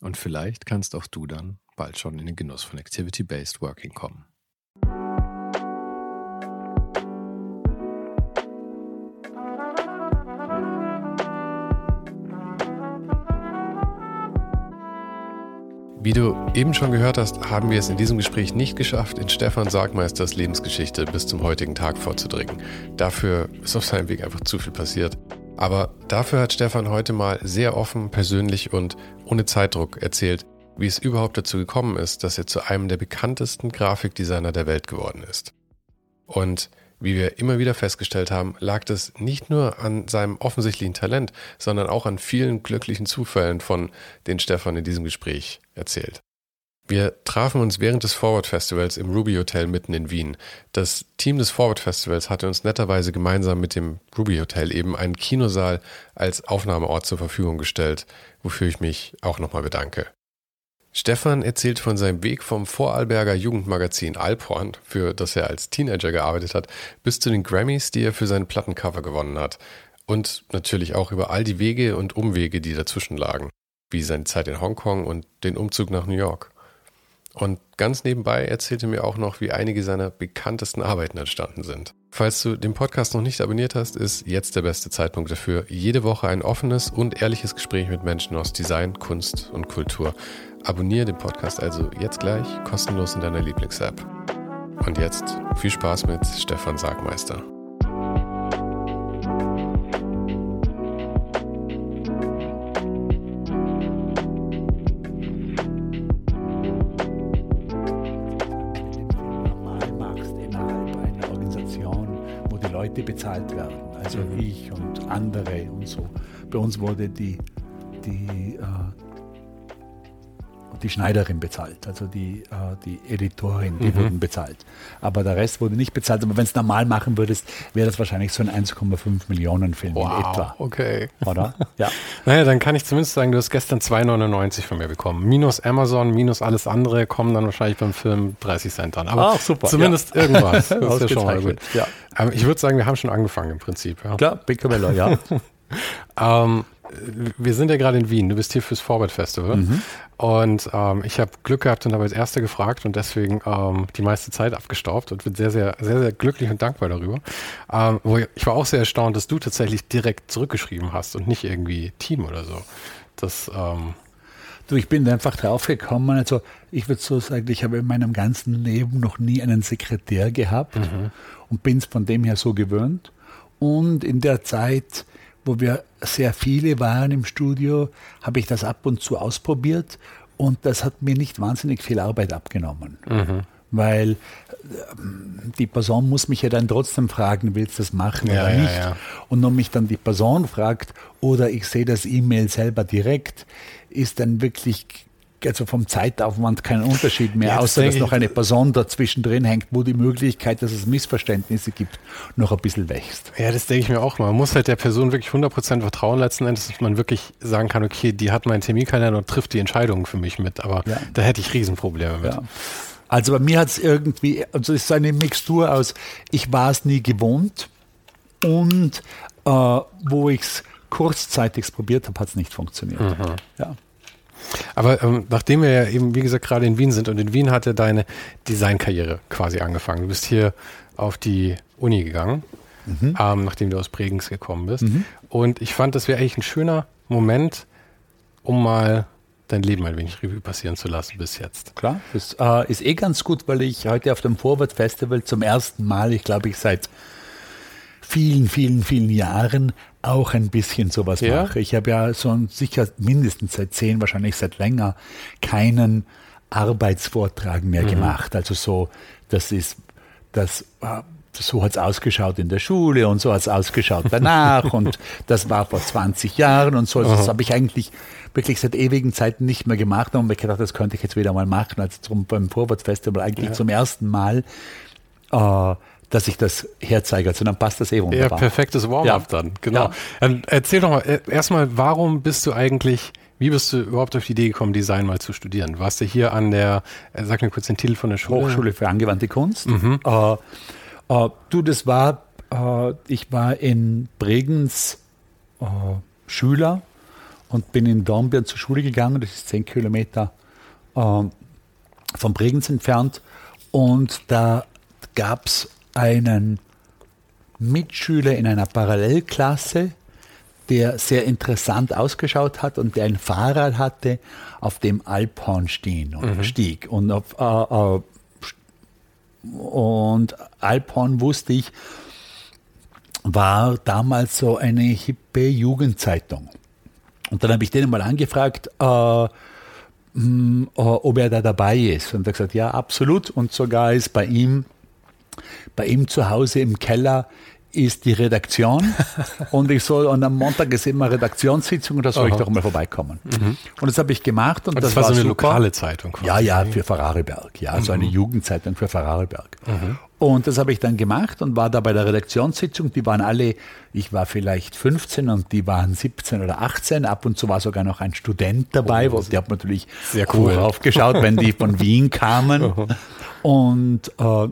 Und vielleicht kannst auch du dann bald schon in den Genuss von Activity-Based Working kommen. Wie du eben schon gehört hast, haben wir es in diesem Gespräch nicht geschafft, in Stefan Sargmeisters Lebensgeschichte bis zum heutigen Tag vorzudringen. Dafür ist auf seinem Weg einfach zu viel passiert. Aber dafür hat Stefan heute mal sehr offen, persönlich und ohne Zeitdruck erzählt, wie es überhaupt dazu gekommen ist, dass er zu einem der bekanntesten Grafikdesigner der Welt geworden ist. Und wie wir immer wieder festgestellt haben, lag das nicht nur an seinem offensichtlichen Talent, sondern auch an vielen glücklichen Zufällen, von denen Stefan in diesem Gespräch erzählt. Wir trafen uns während des Forward Festivals im Ruby Hotel mitten in Wien. Das Team des Forward Festivals hatte uns netterweise gemeinsam mit dem Ruby Hotel eben einen Kinosaal als Aufnahmeort zur Verfügung gestellt, wofür ich mich auch nochmal bedanke. Stefan erzählt von seinem Weg vom Vorarlberger Jugendmagazin Alphorn, für das er als Teenager gearbeitet hat, bis zu den Grammys, die er für seinen Plattencover gewonnen hat. Und natürlich auch über all die Wege und Umwege, die dazwischen lagen, wie seine Zeit in Hongkong und den Umzug nach New York. Und ganz nebenbei erzählte mir auch noch, wie einige seiner bekanntesten Arbeiten entstanden sind. Falls du den Podcast noch nicht abonniert hast, ist jetzt der beste Zeitpunkt dafür. Jede Woche ein offenes und ehrliches Gespräch mit Menschen aus Design, Kunst und Kultur. Abonniere den Podcast also jetzt gleich kostenlos in deiner Lieblings-App. Und jetzt viel Spaß mit Stefan Sargmeister. Leute bezahlt werden, also ich und andere und so. Bei uns wurde die, die äh, die Schneiderin bezahlt, also die, äh, die Editorin, die mhm. wurden bezahlt. Aber der Rest wurde nicht bezahlt. Aber wenn es normal machen würdest, wäre das wahrscheinlich so ein 1,5 Millionen Film wow, in etwa. Okay. Oder? Ja. naja, dann kann ich zumindest sagen, du hast gestern 2,99 von mir bekommen. Minus Amazon, minus alles andere kommen dann wahrscheinlich beim Film 30 Cent an. Aber Ach, super. zumindest ja. irgendwas. Das ist ja schon mal gut. Ja. Aber ich würde sagen, wir haben schon angefangen im Prinzip. Ja. Klar, Picobello, ja. ähm, wir sind ja gerade in Wien. Du bist hier fürs Forward Festival. Mhm. Und ähm, ich habe Glück gehabt und habe als Erster gefragt und deswegen ähm, die meiste Zeit abgestaubt und bin sehr, sehr, sehr, sehr glücklich und dankbar darüber. Ähm, wo ich, ich war auch sehr erstaunt, dass du tatsächlich direkt zurückgeschrieben hast und nicht irgendwie Team oder so. Das, ähm, Du, ich bin einfach draufgekommen. Also ich würde so sagen, ich habe in meinem ganzen Leben noch nie einen Sekretär gehabt mhm. und bin es von dem her so gewöhnt. Und in der Zeit wo wir sehr viele waren im Studio, habe ich das ab und zu ausprobiert und das hat mir nicht wahnsinnig viel Arbeit abgenommen. Mhm. Weil ähm, die Person muss mich ja dann trotzdem fragen, willst du das machen ja, oder nicht? Ja, ja. Und wenn mich dann die Person fragt oder ich sehe das E-Mail selber direkt, ist dann wirklich also vom Zeitaufwand keinen Unterschied mehr, ja, außer dass noch eine Person dazwischen drin hängt, wo die Möglichkeit, dass es Missverständnisse gibt, noch ein bisschen wächst. Ja, das denke ich mir auch mal. Man muss halt der Person wirklich 100% vertrauen letzten Endes, dass man wirklich sagen kann, okay, die hat meinen Terminkalender und trifft die Entscheidungen für mich mit. Aber ja. da hätte ich Riesenprobleme mit. Ja. Also bei mir hat es irgendwie, also es ist eine Mixtur aus, ich war es nie gewohnt und äh, wo ich es kurzzeitig probiert habe, hat es nicht funktioniert. Mhm. Ja. Aber ähm, nachdem wir ja eben, wie gesagt, gerade in Wien sind und in Wien hat ja deine Designkarriere quasi angefangen. Du bist hier auf die Uni gegangen, mhm. ähm, nachdem du aus Bregenz gekommen bist. Mhm. Und ich fand, das wäre eigentlich ein schöner Moment, um mal dein Leben ein wenig Revue passieren zu lassen bis jetzt. Klar, das äh, ist eh ganz gut, weil ich heute auf dem Forward Festival zum ersten Mal, ich glaube, ich seit vielen, vielen, vielen Jahren auch ein bisschen sowas ja. mache. Ich habe ja so sicher mindestens seit zehn, wahrscheinlich seit länger, keinen Arbeitsvortrag mehr mhm. gemacht. Also so, das ist, das äh, so hat es ausgeschaut in der Schule und so hat es ausgeschaut danach und das war vor 20 Jahren und so. Also das habe ich eigentlich wirklich seit ewigen Zeiten nicht mehr gemacht und mir gedacht, das könnte ich jetzt wieder mal machen. Also zum, beim Vorwärtsfestival eigentlich ja. zum ersten Mal. Äh, dass ich das herzeige. Also dann passt das eh wunderbar. Ja, perfektes Warm-up ja. dann, genau. Ja. Dann erzähl doch mal, äh, erstmal, warum bist du eigentlich, wie bist du überhaupt auf die Idee gekommen, Design mal zu studieren? Warst du hier an der, äh, sag mir kurz den Titel von der Schule. Hochschule für angewandte Kunst. Mhm. Äh, äh, du, das war, äh, ich war in Bregenz äh, Schüler und bin in Dornbirn zur Schule gegangen. Das ist zehn Kilometer von Bregenz entfernt. Und da gab es einen Mitschüler in einer Parallelklasse, der sehr interessant ausgeschaut hat und der ein Fahrrad hatte, auf dem Alphorn stehen und mhm. stieg. Und, auf, äh, äh, und Alphorn wusste ich, war damals so eine hippe Jugendzeitung. Und dann habe ich den mal angefragt, äh, hm, äh, ob er da dabei ist. Und er hat gesagt, ja, absolut. Und sogar ist bei ihm bei ihm zu Hause im Keller ist die Redaktion und ich soll, und am Montag ist immer Redaktionssitzung und da soll Aha. ich doch mal vorbeikommen. Mhm. Und das habe ich gemacht und, und das, das, war so eine super. lokale Zeitung. Quasi. Ja, ja, für Ferrariberg. Ja, mhm. so eine mhm. Jugendzeitung für Ferrariberg. Mhm. Und das habe ich dann gemacht und war da bei der Redaktionssitzung. Die waren alle, ich war vielleicht 15 und die waren 17 oder 18. Ab und zu war sogar noch ein Student dabei. Oh, die hat natürlich sehr cool aufgeschaut, wenn die von Wien kamen. und äh,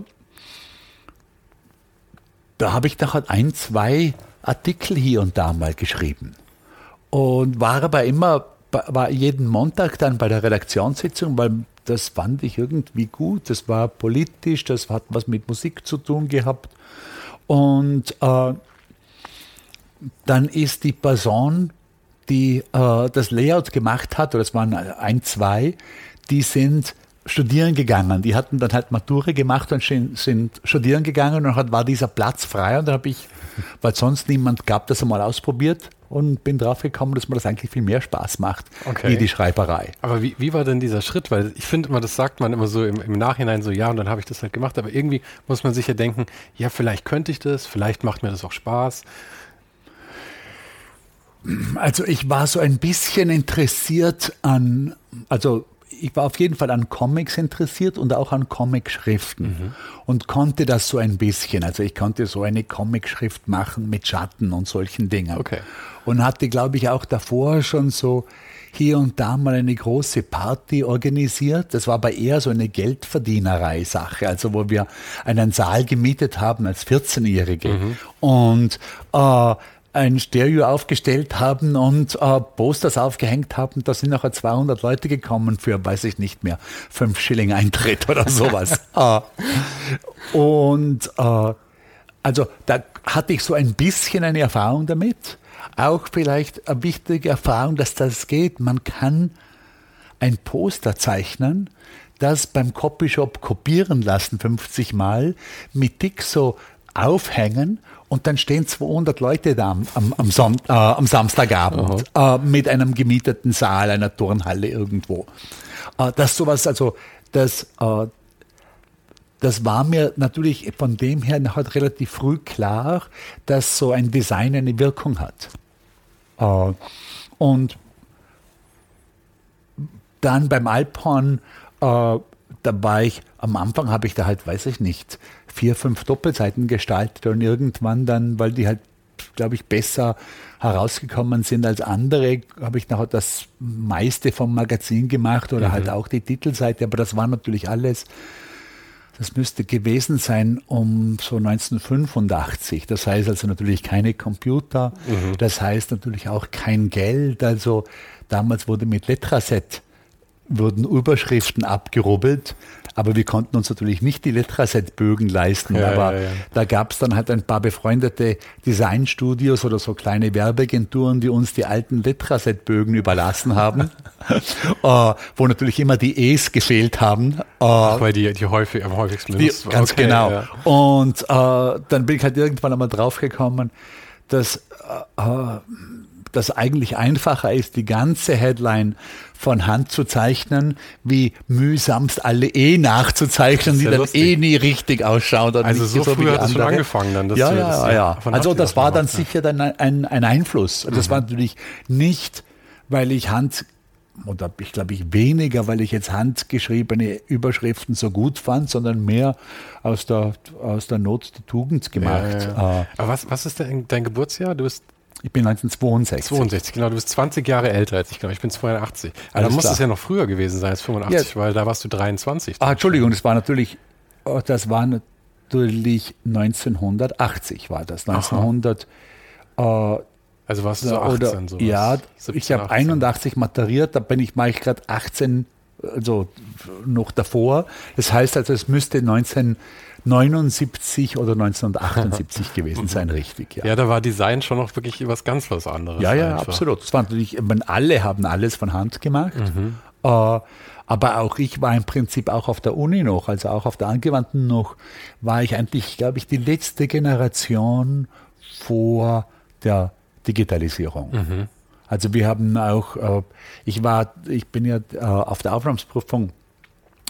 da habe ich nachher ein, zwei Artikel hier und da mal geschrieben. Und war aber immer, war jeden Montag dann bei der Redaktionssitzung, weil das fand ich irgendwie gut. Das war politisch, das hat was mit Musik zu tun gehabt. Und äh, dann ist die Person, die äh, das Layout gemacht hat, oder es waren ein, zwei, die sind studieren gegangen. Die hatten dann halt Matura gemacht und sind studieren gegangen und dann war dieser Platz frei und da habe ich, weil sonst niemand gab, das einmal ausprobiert und bin drauf gekommen, dass mir das eigentlich viel mehr Spaß macht, okay. wie die Schreiberei. Aber wie, wie war denn dieser Schritt? Weil ich finde immer, das sagt man immer so im, im Nachhinein so, ja, und dann habe ich das halt gemacht, aber irgendwie muss man sich ja denken, ja, vielleicht könnte ich das, vielleicht macht mir das auch Spaß. Also ich war so ein bisschen interessiert an, also ich war auf jeden Fall an Comics interessiert und auch an Comicschriften mhm. und konnte das so ein bisschen. Also ich konnte so eine Comicschrift machen mit Schatten und solchen Dingen. Okay. Und hatte, glaube ich, auch davor schon so hier und da mal eine große Party organisiert. Das war aber eher so eine Geldverdienerei-Sache, also wo wir einen Saal gemietet haben als 14-Jährige. Mhm. Und äh, ein Stereo aufgestellt haben und äh, Posters aufgehängt haben. Da sind nachher 200 Leute gekommen für, weiß ich nicht mehr, 5 Schilling Eintritt oder sowas. Ah. und äh, also da hatte ich so ein bisschen eine Erfahrung damit. Auch vielleicht eine wichtige Erfahrung, dass das geht. Man kann ein Poster zeichnen, das beim Copyshop kopieren lassen 50 Mal, mit Dick so aufhängen und dann stehen 200 Leute da am, am, Son äh, am Samstagabend äh, mit einem gemieteten Saal, einer Turnhalle irgendwo. Äh, das sowas, also das, äh, das war mir natürlich von dem her halt relativ früh klar, dass so ein Design eine Wirkung hat. Äh, und dann beim Alphorn, äh, da war ich, am Anfang habe ich da halt, weiß ich nicht, vier, fünf Doppelseiten gestaltet und irgendwann dann, weil die halt, glaube ich, besser herausgekommen sind als andere, habe ich nachher das meiste vom Magazin gemacht oder mhm. halt auch die Titelseite, aber das war natürlich alles, das müsste gewesen sein um so 1985. Das heißt also natürlich keine Computer, mhm. das heißt natürlich auch kein Geld. Also damals wurde mit Letraset wurden Überschriften abgerubbelt, aber wir konnten uns natürlich nicht die Letraset-Bögen leisten. Ja, aber ja, ja. da gab es dann halt ein paar befreundete Designstudios oder so kleine Werbeagenturen, die uns die alten Letraset-Bögen überlassen haben, uh, wo natürlich immer die E's gefehlt haben. Uh, Ach, weil die, die häufig, am häufigsten benutzt die, Ganz okay, genau. Und uh, dann bin ich halt irgendwann einmal draufgekommen, dass das eigentlich einfacher ist, die ganze Headline von Hand zu zeichnen, wie mühsamst alle eh nachzuzeichnen, die dann lustig. eh nie richtig ausschauen. Also so, so früh hat es schon angefangen dann. ja, ja, das, ja, ja. Also das war dann sicher dann ein, ein Einfluss. Das mhm. war natürlich nicht, weil ich Hand oder ich glaube ich weniger, weil ich jetzt handgeschriebene Überschriften so gut fand, sondern mehr aus der, aus der Not der Tugend gemacht. Ja, ja. Äh, Aber was, was ist dein, dein Geburtsjahr? Du bist ich bin 1962. 62, genau. Du bist 20 Jahre älter als ich, glaube ich. bin 82. Aber da muss es ja noch früher gewesen sein als 85, ja. weil da warst du 23. Ah, Entschuldigung, das war natürlich, oh, das war natürlich 1980 war das. 1900. Äh, also warst du so 18 oder, sowas. Ja, 17, ich habe 81 maturiert, da bin ich, mache ich gerade 18, also noch davor. Das heißt also, es müsste 19 79 oder 1978 gewesen sein, richtig. Ja. ja, da war Design schon noch wirklich was ganz was anderes. Ja, ja, einfach. absolut. Das war natürlich, alle haben alles von Hand gemacht. Mhm. Äh, aber auch ich war im Prinzip auch auf der Uni noch, also auch auf der Angewandten noch, war ich eigentlich, glaube ich, die letzte Generation vor der Digitalisierung. Mhm. Also wir haben auch, äh, ich war, ich bin ja äh, auf der Aufnahmsprüfung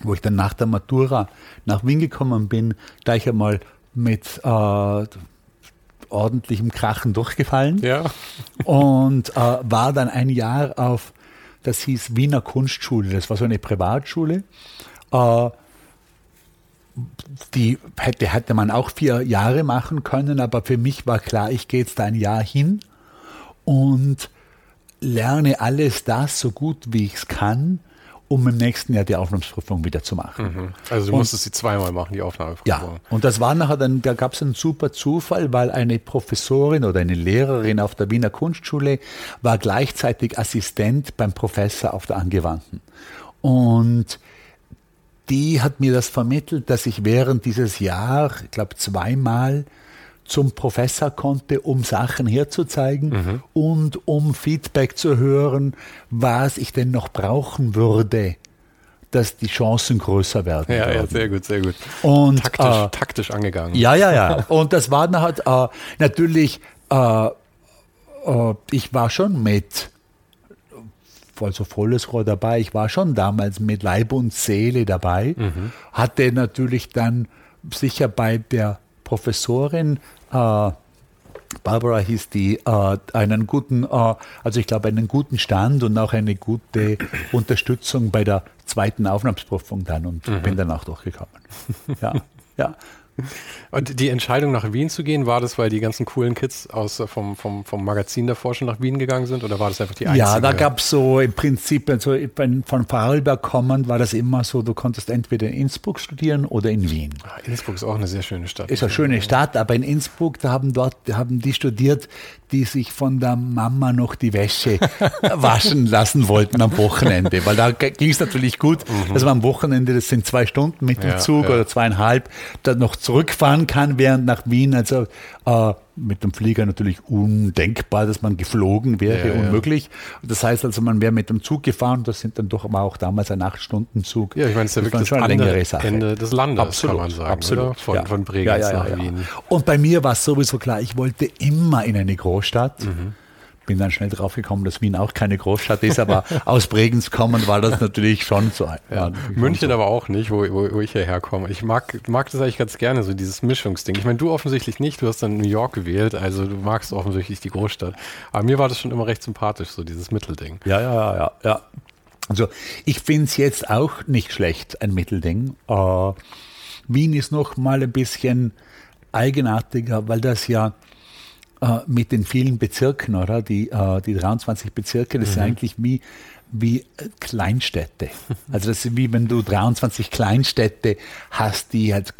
wo ich dann nach der Matura nach Wien gekommen bin, gleich einmal mit äh, ordentlichem Krachen durchgefallen. Ja. Und äh, war dann ein Jahr auf, das hieß Wiener Kunstschule, das war so eine Privatschule. Äh, die hätte, hätte man auch vier Jahre machen können, aber für mich war klar, ich gehe jetzt ein Jahr hin und lerne alles das so gut wie ich es kann um im nächsten Jahr die Aufnahmeprüfung wieder zu machen. Mhm. Also du und, musstest sie zweimal machen, die Aufnahmeprüfung. Ja, und das war nachher dann, da gab es einen super Zufall, weil eine Professorin oder eine Lehrerin auf der Wiener Kunstschule war gleichzeitig Assistent beim Professor auf der Angewandten. Und die hat mir das vermittelt, dass ich während dieses Jahr, ich glaube zweimal, zum Professor konnte, um Sachen herzuzeigen mhm. und um Feedback zu hören, was ich denn noch brauchen würde, dass die Chancen größer werden. Ja, ja sehr gut, sehr gut. Und, taktisch, äh, taktisch angegangen. Ja, ja, ja. Und das war dann halt äh, natürlich, äh, äh, ich war schon mit also volles Rohr dabei. Ich war schon damals mit Leib und Seele dabei, mhm. hatte natürlich dann sicher bei der Professorin äh, Barbara hieß die, äh, einen guten, äh, also ich glaube einen guten Stand und auch eine gute Unterstützung bei der zweiten Aufnahmeprüfung dann und mhm. bin dann auch durchgekommen. Ja, ja. Und die Entscheidung nach Wien zu gehen, war das, weil die ganzen coolen Kids aus, äh, vom, vom, vom Magazin davor schon nach Wien gegangen sind oder war das einfach die einzige? Ja, da gab es so im Prinzip, also von Vorarlberg kommend war das immer so, du konntest entweder in Innsbruck studieren oder in Wien. Ah, Innsbruck ist auch eine sehr schöne Stadt. Ist eine schöne Stadt, aber in Innsbruck, da haben dort, haben die studiert, die sich von der Mama noch die Wäsche waschen lassen wollten am Wochenende, weil da ging es natürlich gut, mhm. dass man am Wochenende, das sind zwei Stunden mit dem ja, Zug ja. oder zweieinhalb, dann noch zurückfahren kann, während nach Wien, also äh, mit dem Flieger natürlich undenkbar, dass man geflogen wäre, ja, unmöglich. Das heißt also, man wäre mit dem Zug gefahren, das sind dann doch aber auch damals ein acht-Stunden-Zug. Ja, ich meine, es ist ja wirklich das andere Ende des Landes, absolut, kann man sagen, absolut. Von, ja. von Bregenz nach Wien. Und bei mir war es sowieso klar, ich wollte immer in eine Großstadt. Mhm bin dann schnell draufgekommen, dass Wien auch keine Großstadt ist, aber aus Bregenz kommen war das natürlich schon so. Ja, München so. aber auch nicht, wo, wo, wo ich hierher komme. Ich mag, mag das eigentlich ganz gerne, so dieses Mischungsding. Ich meine, du offensichtlich nicht, du hast dann New York gewählt, also du magst offensichtlich die Großstadt. Aber mir war das schon immer recht sympathisch, so dieses Mittelding. Ja, ja, ja, ja. Also ich finde es jetzt auch nicht schlecht, ein Mittelding. Äh, Wien ist noch mal ein bisschen eigenartiger, weil das ja äh, mit den vielen Bezirken, oder? Die, äh, die 23 Bezirke, das mhm. sind eigentlich wie, wie Kleinstädte. Also das ist wie wenn du 23 Kleinstädte hast, die halt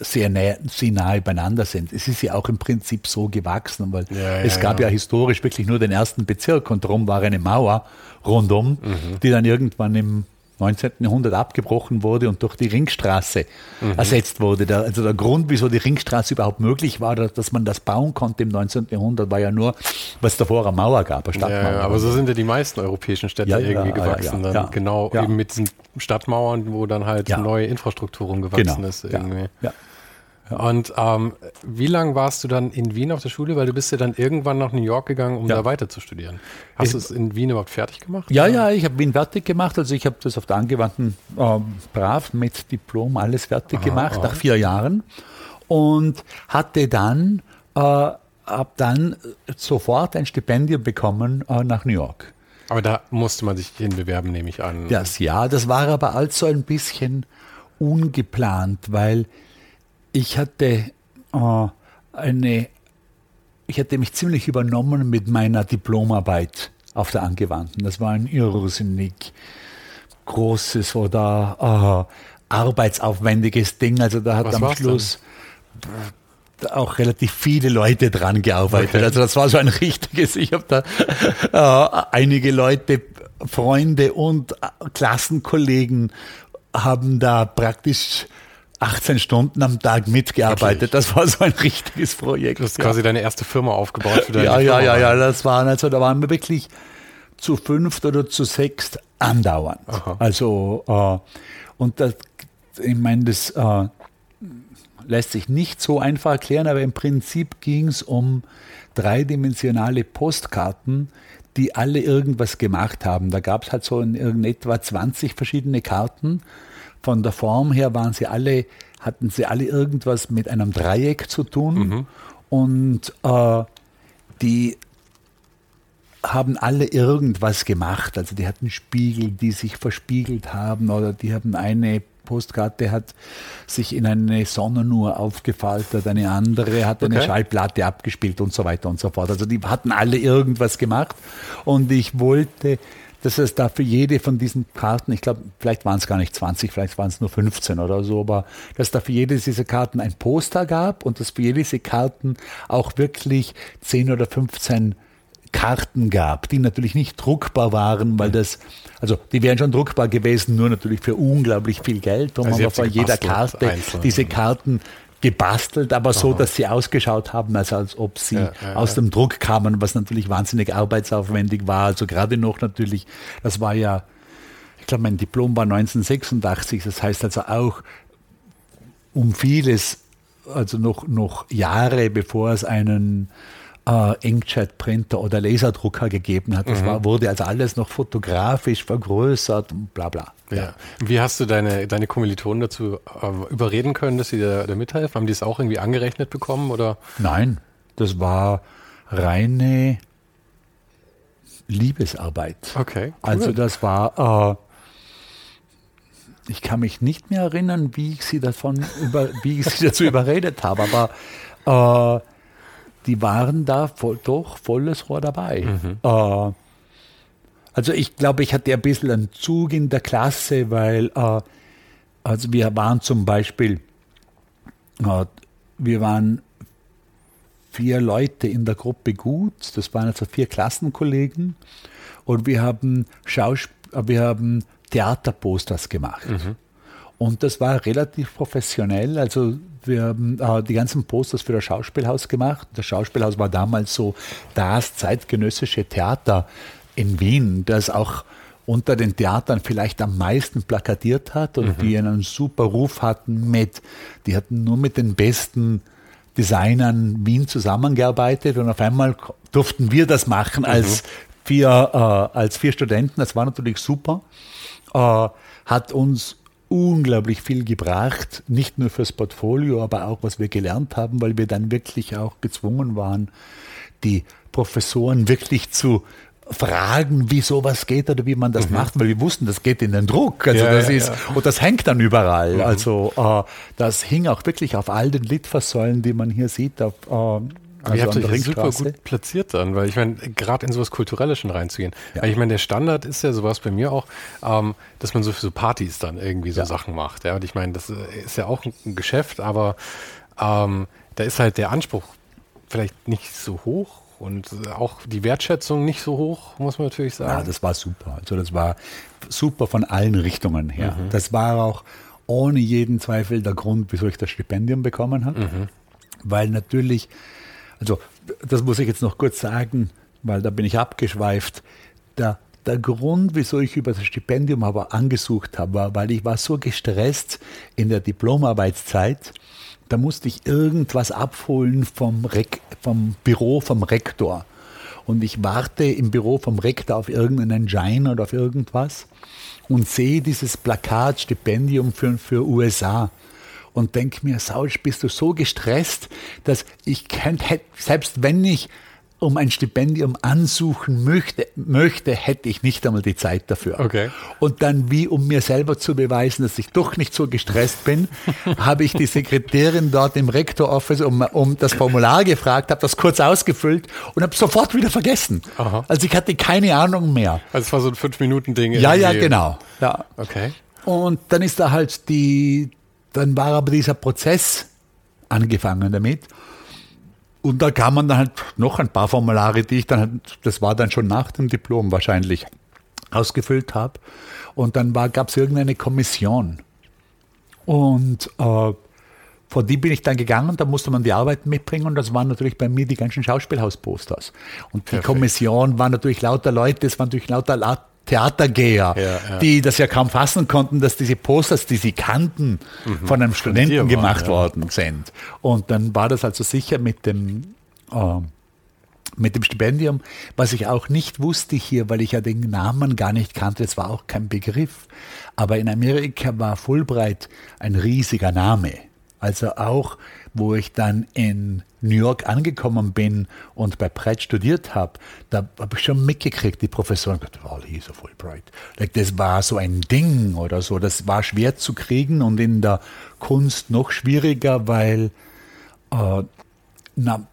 sehr, nah, sehr nahe beieinander sind. Es ist ja auch im Prinzip so gewachsen, weil ja, es ja, gab ja. ja. historisch wirklich nur den ersten Bezirk und darum war eine Mauer rundum, mhm. die dann irgendwann im 19. Jahrhundert abgebrochen wurde und durch die Ringstraße mhm. ersetzt wurde. Der, also der Grund, wieso die Ringstraße überhaupt möglich war, dass man das bauen konnte im 19. Jahrhundert, war ja nur, was davor eine Mauer gab, eine Stadtmauer. Ja, aber so sind ja die meisten europäischen Städte ja, irgendwie gewachsen. Ja, genau, eben mit diesen Stadtmauern, wo dann halt neue Infrastruktur rumgewachsen genau. ist. Irgendwie. Ja. Und ähm, wie lange warst du dann in Wien auf der Schule? Weil du bist ja dann irgendwann nach New York gegangen, um ja. da weiter zu studieren. Hast du es in Wien überhaupt fertig gemacht? Ja, oder? ja, ich habe Wien fertig gemacht. Also ich habe das auf der angewandten äh, brav mit Diplom alles fertig aha, gemacht aha. nach vier Jahren und hatte dann äh, habe dann sofort ein Stipendium bekommen äh, nach New York. Aber da musste man sich hinbewerben, nehme ich an. Das ja, das war aber also ein bisschen ungeplant, weil ich hatte äh, eine, ich hatte mich ziemlich übernommen mit meiner Diplomarbeit auf der Angewandten. Das war ein irrsinnig großes oder äh, arbeitsaufwendiges Ding. Also da hat Was am Schluss denn? auch relativ viele Leute dran gearbeitet. Okay. Also das war so ein richtiges, ich habe da äh, einige Leute, Freunde und Klassenkollegen haben da praktisch 18 Stunden am Tag mitgearbeitet. Wirklich? Das war so ein richtiges Projekt. Du hast ja. quasi deine erste Firma aufgebaut. Für deine ja, ja, ja, ja, das waren, also da waren wir wirklich zu fünft oder zu sechst andauernd. Aha. Also, äh, und das, ich meine, das äh, lässt sich nicht so einfach erklären, aber im Prinzip ging es um dreidimensionale Postkarten, die alle irgendwas gemacht haben. Da gab es halt so in, in etwa 20 verschiedene Karten von der Form her waren sie alle, hatten sie alle irgendwas mit einem Dreieck zu tun. Mhm. Und äh, die haben alle irgendwas gemacht. Also die hatten Spiegel, die sich verspiegelt haben oder die haben eine Postkarte hat sich in eine Sonnenuhr aufgefaltet, eine andere hat eine okay. Schallplatte abgespielt und so weiter und so fort. Also die hatten alle irgendwas gemacht und ich wollte dass es da für jede von diesen Karten, ich glaube, vielleicht waren es gar nicht 20, vielleicht waren es nur 15 oder so, aber dass da für jede dieser Karten ein Poster gab und dass für jede dieser Karten auch wirklich 10 oder 15 Karten gab, die natürlich nicht druckbar waren, weil das, also die wären schon druckbar gewesen, nur natürlich für unglaublich viel Geld, um also aber bei jeder Karte einzeln. diese Karten gebastelt, aber so, Aha. dass sie ausgeschaut haben, also als ob sie ja, ja, aus dem Druck kamen, was natürlich wahnsinnig arbeitsaufwendig war. Also gerade noch natürlich, das war ja, ich glaube, mein Diplom war 1986, das heißt also auch um vieles, also noch, noch Jahre bevor es einen äh, Inkjet-Printer oder Laserdrucker gegeben hat. Das mhm. war, wurde also alles noch fotografisch vergrößert und bla bla. Ja. Wie hast du deine, deine Kommilitonen dazu äh, überreden können, dass sie da, da mithelfen? Haben die es auch irgendwie angerechnet bekommen? Oder? Nein, das war reine Liebesarbeit. Okay. Cool. Also das war, äh, ich kann mich nicht mehr erinnern, wie ich sie davon über, wie ich sie dazu überredet habe, aber äh, die waren da voll, doch volles Rohr dabei. Mhm. Äh, also ich glaube, ich hatte ein bisschen einen Zug in der Klasse, weil äh, also wir waren zum Beispiel, äh, wir waren vier Leute in der Gruppe gut, das waren also vier Klassenkollegen und wir haben, Schausp wir haben Theaterposters gemacht. Mhm. Und das war relativ professionell. Also wir haben äh, die ganzen Posters für das Schauspielhaus gemacht. Das Schauspielhaus war damals so das zeitgenössische Theater in Wien, das auch unter den Theatern vielleicht am meisten plakatiert hat und mhm. die einen super Ruf hatten mit, die hatten nur mit den besten Designern Wien zusammengearbeitet und auf einmal durften wir das machen als mhm. vier, äh, als vier Studenten. Das war natürlich super. Äh, hat uns unglaublich viel gebracht, nicht nur fürs Portfolio, aber auch was wir gelernt haben, weil wir dann wirklich auch gezwungen waren, die Professoren wirklich zu fragen, wie sowas geht oder wie man das mhm. macht, weil wir wussten, das geht in den Druck. Also ja, das ja, ist, ja. und das hängt dann überall. Mhm. Also äh, das hing auch wirklich auf all den Litfaßsäulen, die man hier sieht, auf, äh, also ihr habt euch super gut platziert dann, weil ich meine, gerade in sowas Kulturelles schon reinzugehen. Ja. Weil ich meine, der Standard ist ja sowas bei mir auch, ähm, dass man so für so Partys dann irgendwie so ja. Sachen macht. Ja, und ich meine, das äh, ist ja auch ein Geschäft, aber ähm, da ist halt der Anspruch vielleicht nicht so hoch Und auch die Wertschätzung nicht so hoch, muss man natürlich sagen. Ja, das war super. Also das war super von allen Richtungen her. Mhm. Das war auch ohne jeden Zweifel der Grund, wieso ich das Stipendium bekommen habe. Mhm. Weil natürlich, also das muss ich jetzt noch kurz sagen, weil da bin ich abgeschweift. Der, der Grund, wieso ich über das Stipendium aber angesucht habe, war, weil ich war so gestresst in der Diplomarbeitszeit, da musste ich irgendwas abholen vom, Rek vom Büro vom Rektor. Und ich warte im Büro vom Rektor auf irgendeinen Schein oder auf irgendwas und sehe dieses Plakat Stipendium für, für USA und denke mir, Sausch, bist du so gestresst, dass ich könnte, selbst wenn ich um ein Stipendium ansuchen möchte, möchte, hätte ich nicht einmal die Zeit dafür. Okay. Und dann, wie um mir selber zu beweisen, dass ich doch nicht so gestresst bin, habe ich die Sekretärin dort im Rektor-Office um, um das Formular gefragt, habe das kurz ausgefüllt und habe sofort wieder vergessen. Aha. Also ich hatte keine Ahnung mehr. Also es war so ein Fünf-Minuten-Ding. Ja, ja, genau. Ja. Okay. Und dann ist da halt die, dann war aber dieser Prozess angefangen damit. Und da kam man dann halt noch ein paar Formulare, die ich dann, halt, das war dann schon nach dem Diplom wahrscheinlich, ausgefüllt habe. Und dann gab es irgendeine Kommission. Und äh, vor die bin ich dann gegangen, da musste man die Arbeiten mitbringen und das waren natürlich bei mir die ganzen Schauspielhausposters. Und die Perfekt. Kommission war natürlich lauter Leute, es waren natürlich lauter Theatergeher, ja, ja. die das ja kaum fassen konnten, dass diese Posters, die sie kannten, mhm. von einem Studenten gemacht ja. worden sind. Und dann war das also sicher mit dem, äh, mit dem Stipendium, was ich auch nicht wusste hier, weil ich ja den Namen gar nicht kannte, es war auch kein Begriff. Aber in Amerika war Fulbright ein riesiger Name. Also auch, wo ich dann in New York angekommen bin und bei Pratt studiert habe, da habe ich schon mitgekriegt, die Professoren gesagt, oh, he's a Fulbright. Like, das war so ein Ding oder so. Das war schwer zu kriegen und in der Kunst noch schwieriger, weil äh, na,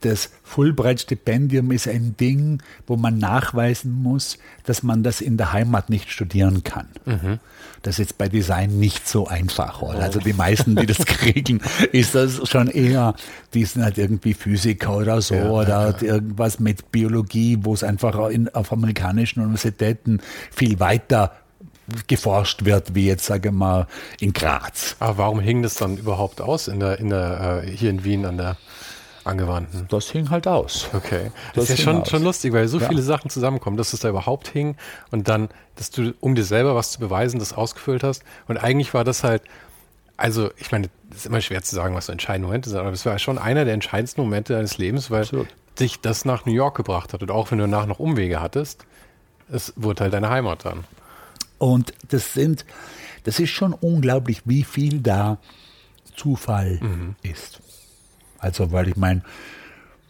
das Fulbright-Stipendium ist ein Ding, wo man nachweisen muss, dass man das in der Heimat nicht studieren kann. Mhm. Das ist jetzt bei Design nicht so einfach. Oder? Also die meisten, die das kriegen, ist das schon eher, die sind halt irgendwie Physiker oder so ja, oder ja. irgendwas mit Biologie, wo es einfach in, auf amerikanischen Universitäten viel weiter geforscht wird, wie jetzt, sage ich mal, in Graz. Aber warum hing das dann überhaupt aus in der, in der, äh, hier in Wien an der angewandten. Das hing halt aus. Okay. Das, das ist ja schon, schon lustig, weil so ja. viele Sachen zusammenkommen, dass es da überhaupt hing und dann, dass du, um dir selber was zu beweisen, das ausgefüllt hast. Und eigentlich war das halt, also ich meine, es ist immer schwer zu sagen, was so entscheidende Momente sind, aber es war schon einer der entscheidendsten Momente deines Lebens, weil Absolut. dich das nach New York gebracht hat. Und auch wenn du danach noch Umwege hattest, es wurde halt deine Heimat dann. Und das sind, das ist schon unglaublich, wie viel da Zufall mhm. ist. Also, weil ich meine,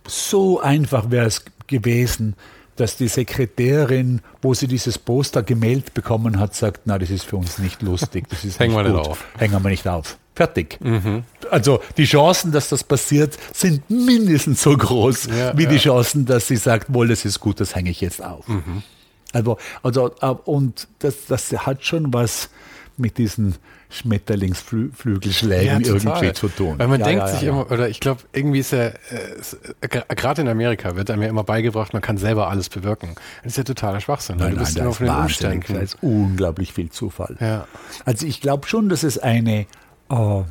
so einfach wäre es gewesen, dass die Sekretärin, wo sie dieses Poster gemeldet bekommen hat, sagt, na, das ist für uns nicht lustig, das ist Hängen wir nicht auf. Hängen wir nicht auf. Fertig. Mhm. Also die Chancen, dass das passiert, sind mindestens so groß ja, wie ja. die Chancen, dass sie sagt, wohl, das ist gut, das hänge ich jetzt auf. Mhm. Also, also, und das, das hat schon was mit diesen Schmetterlingsflügelschlägen ja, irgendwie zu tun. Weil man ja, denkt ja, sich immer, oder ich glaube, irgendwie ist ja, äh, äh gerade in Amerika wird einem ja immer beigebracht, man kann selber alles bewirken. Das ist ja totaler Schwachsinn. Nein, du bist nein, immer von den Umständen. Das ist unglaublich viel Zufall. Also ich glaube schon, dass es eine äh,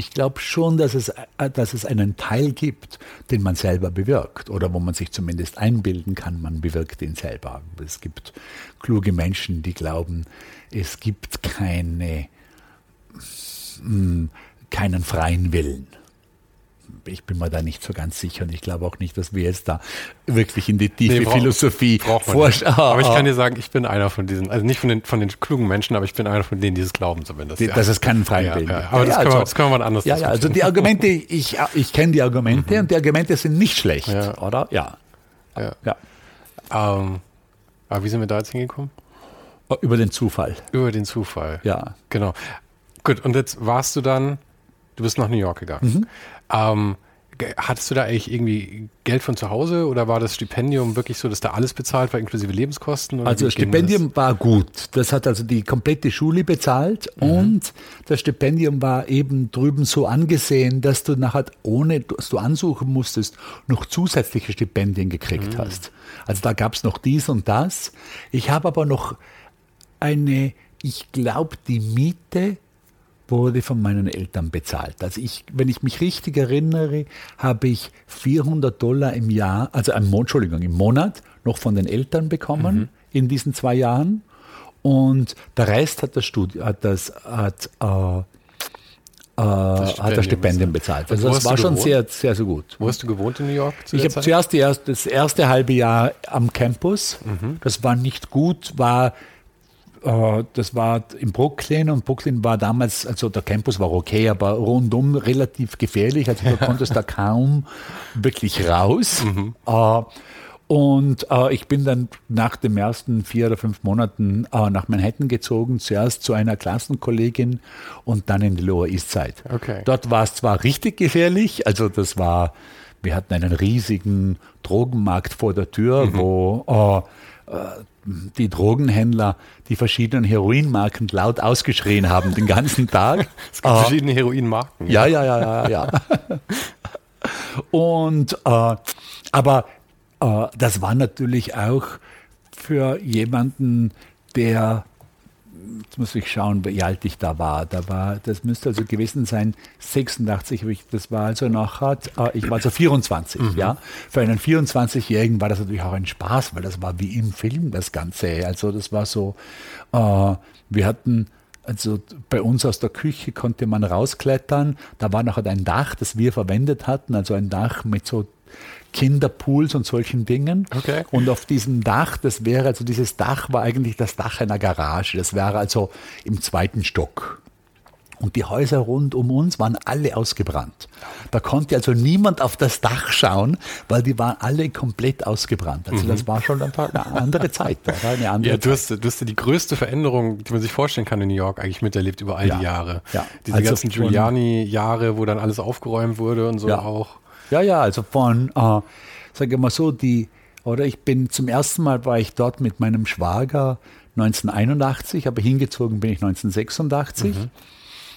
ich glaube schon, dass es, äh, dass es einen Teil gibt, den man selber bewirkt oder wo man sich zumindest einbilden kann, man bewirkt ihn selber. Es gibt kluge Menschen, die glauben, es gibt keine, hm, keinen freien Willen ich bin mir da nicht so ganz sicher und ich glaube auch nicht, dass wir jetzt da wirklich in die tiefe nee, brauch, Philosophie forschen. Aber ich kann dir sagen, ich bin einer von diesen, also nicht von den, von den klugen Menschen, aber ich bin einer von denen, die es glauben zumindest. Die, ja. Dass es keinen freien ja, ja, Aber das, also, können wir, das können wir mal anders Ja, ja, also die Argumente, ich, ich kenne die Argumente mhm. und die Argumente sind nicht schlecht, oder? Ja. ja. ja. Ähm, aber wie sind wir da jetzt hingekommen? Über den Zufall. Über den Zufall. Ja. Genau. Gut, und jetzt warst du dann, du bist nach New York gegangen. Mhm. Ähm, hattest du da eigentlich irgendwie Geld von zu Hause oder war das Stipendium wirklich so, dass da alles bezahlt war, inklusive Lebenskosten? also das Stipendium das? war gut. Das hat also die komplette Schule bezahlt mhm. und das Stipendium war eben drüben so angesehen, dass du nachher, ohne dass du ansuchen musstest, noch zusätzliche Stipendien gekriegt mhm. hast. Also da gab es noch dies und das. Ich habe aber noch eine, ich glaube, die Miete wurde von meinen Eltern bezahlt. Also ich, wenn ich mich richtig erinnere, habe ich 400 Dollar im Jahr, also im, Entschuldigung, im Monat noch von den Eltern bekommen mhm. in diesen zwei Jahren. Und der Rest hat das Studio, hat das, hat, äh, das hat das Stipendium bezahlt. Also das war schon sehr, sehr, sehr gut. Wo hast du gewohnt in New York? ich habe zuerst erste, das erste halbe Jahr am Campus. Mhm. Das war nicht gut, war äh, das war in Brooklyn und Brooklyn war damals, also der Campus war okay, aber rundum relativ gefährlich. Also du konntest da kaum wirklich raus. Mhm. Uh, und äh, ich bin dann nach den ersten vier oder fünf Monaten äh, nach Manhattan gezogen, zuerst zu einer Klassenkollegin und dann in die Lower East Side. Okay. Dort war es zwar richtig gefährlich, also das war, wir hatten einen riesigen Drogenmarkt vor der Tür, mhm. wo äh, die Drogenhändler die verschiedenen Heroinmarken laut ausgeschrien haben den ganzen Tag. es gibt äh, verschiedene Heroinmarken. Ja, ja, ja, ja, ja. Und äh, aber äh, das war natürlich auch für jemanden, der jetzt muss ich schauen, wie alt ich da war. Da war, das müsste also gewesen sein, 86, das war also nachher, äh, ich war also 24, mhm. ja. Für einen 24-Jährigen war das natürlich auch ein Spaß, weil das war wie im Film das Ganze. Also das war so, äh, wir hatten also bei uns aus der Küche konnte man rausklettern. Da war nachher ein Dach, das wir verwendet hatten, also ein Dach mit so Kinderpools und solchen Dingen. Okay. Und auf diesem Dach, das wäre, also dieses Dach war eigentlich das Dach einer Garage. Das wäre also im zweiten Stock. Und die Häuser rund um uns waren alle ausgebrannt. Da konnte also niemand auf das Dach schauen, weil die waren alle komplett ausgebrannt. Also mhm. das war schon einfach eine andere Zeit. Eine andere ja, du hast, du hast die größte Veränderung, die man sich vorstellen kann in New York, eigentlich miterlebt über all ja. die Jahre. Ja. Diese also ganzen Giuliani-Jahre, wo dann alles aufgeräumt wurde und so ja. auch. Ja, ja, also von, äh, sage mal so, die, oder ich bin zum ersten Mal war ich dort mit meinem Schwager 1981, aber hingezogen bin ich 1986. Mhm.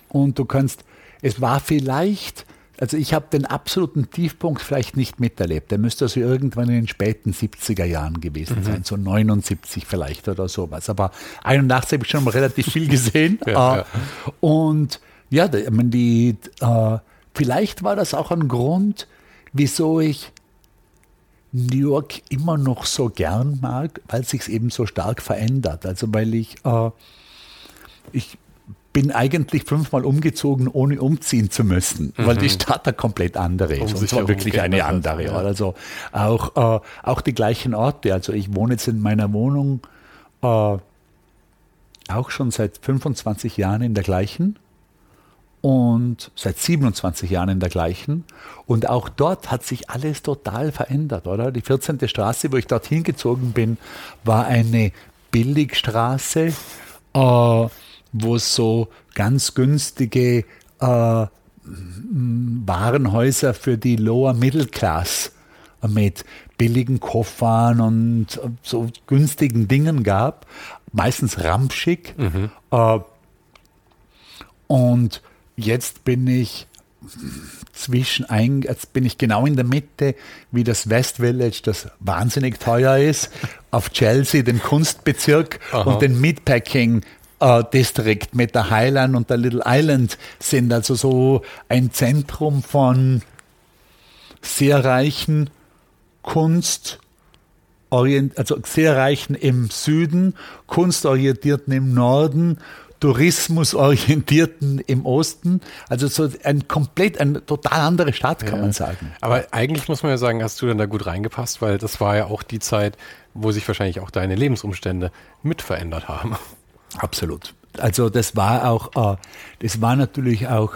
Und du kannst, es war vielleicht, also ich habe den absoluten Tiefpunkt vielleicht nicht miterlebt. Der müsste also irgendwann in den späten 70er Jahren gewesen mhm. sein, so 79 vielleicht oder sowas. Aber 81 habe ich schon mal relativ viel gesehen. ja, ja. Und ja, die, äh, vielleicht war das auch ein Grund, wieso ich New York immer noch so gern mag, weil sich eben so stark verändert. Also weil ich, äh, ich bin eigentlich fünfmal umgezogen, ohne umziehen zu müssen, mhm. weil die Stadt eine komplett andere ist. Und zwar wirklich eine andere. Ja. Also auch, äh, auch die gleichen Orte. Also ich wohne jetzt in meiner Wohnung äh, auch schon seit 25 Jahren in der gleichen und seit 27 Jahren in der gleichen. Und auch dort hat sich alles total verändert, oder? Die 14. Straße, wo ich dorthin gezogen bin, war eine Billigstraße, äh, wo so ganz günstige äh, Warenhäuser für die Lower Middle Class mit billigen Koffern und so günstigen Dingen gab, meistens ramschig. Mhm. Äh, und jetzt bin ich zwischen ein, jetzt bin ich genau in der Mitte, wie das West Village, das wahnsinnig teuer ist, auf Chelsea, den Kunstbezirk Aha. und den Meatpacking äh, District mit der Highland und der Little Island sind also so ein Zentrum von sehr reichen Kunst, also sehr reichen im Süden, kunstorientierten im Norden tourismusorientierten im Osten. Also so ein komplett, eine total andere Stadt, kann ja. man sagen. Aber eigentlich muss man ja sagen, hast du dann da gut reingepasst, weil das war ja auch die Zeit, wo sich wahrscheinlich auch deine Lebensumstände mit verändert haben. Absolut. Also das war auch, äh, das war natürlich auch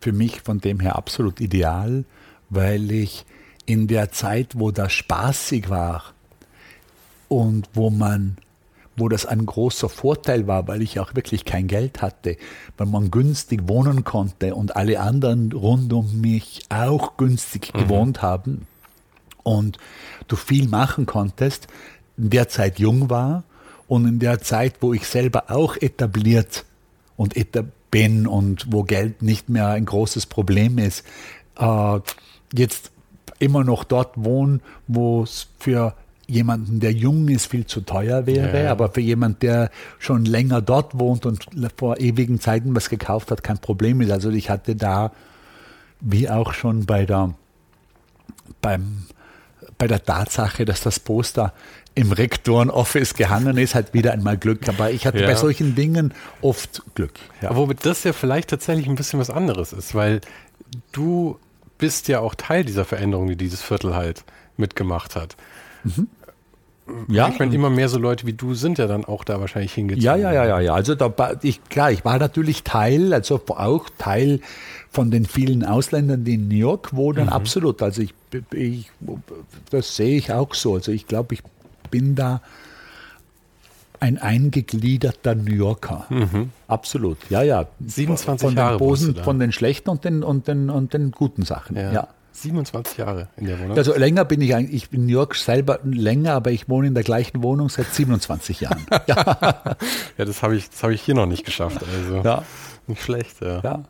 für mich von dem her absolut ideal, weil ich in der Zeit, wo das spaßig war und wo man wo das ein großer Vorteil war, weil ich auch wirklich kein Geld hatte, weil man günstig wohnen konnte und alle anderen rund um mich auch günstig mhm. gewohnt haben und du viel machen konntest, in der Zeit jung war und in der Zeit, wo ich selber auch etabliert und etabliert bin und wo Geld nicht mehr ein großes Problem ist, äh, jetzt immer noch dort wohnen, wo es für jemanden, der jung ist, viel zu teuer wäre, ja. aber für jemanden, der schon länger dort wohnt und vor ewigen Zeiten was gekauft hat, kein Problem ist. Also ich hatte da, wie auch schon bei der, beim, bei der Tatsache, dass das Poster im Rektorenoffice gehangen ist, halt wieder einmal Glück. Aber ich hatte ja. bei solchen Dingen oft Glück. Ja. Womit das ja vielleicht tatsächlich ein bisschen was anderes ist, weil du bist ja auch Teil dieser Veränderung, die dieses Viertel halt mitgemacht hat. Mhm. Ja. Ich meine, immer mehr so Leute wie du sind ja dann auch da wahrscheinlich hingezogen. Ja, ja, ja, ja, ja. Also da, ich, klar, ich war natürlich Teil, also auch Teil von den vielen Ausländern, die in New York wohnen, mhm. absolut. Also ich, ich, das sehe ich auch so. Also ich glaube, ich bin da ein eingegliederter New Yorker. Mhm. Absolut. Ja, ja. 27 von Jahre. Den Posen, von den schlechten und den, und den, und den guten Sachen. Ja. ja. 27 Jahre in der Wohnung? Also länger bin ich eigentlich, ich bin in New York selber länger, aber ich wohne in der gleichen Wohnung seit 27 Jahren. ja, das habe ich, hab ich hier noch nicht geschafft. Also ja. nicht schlecht, ja. ja.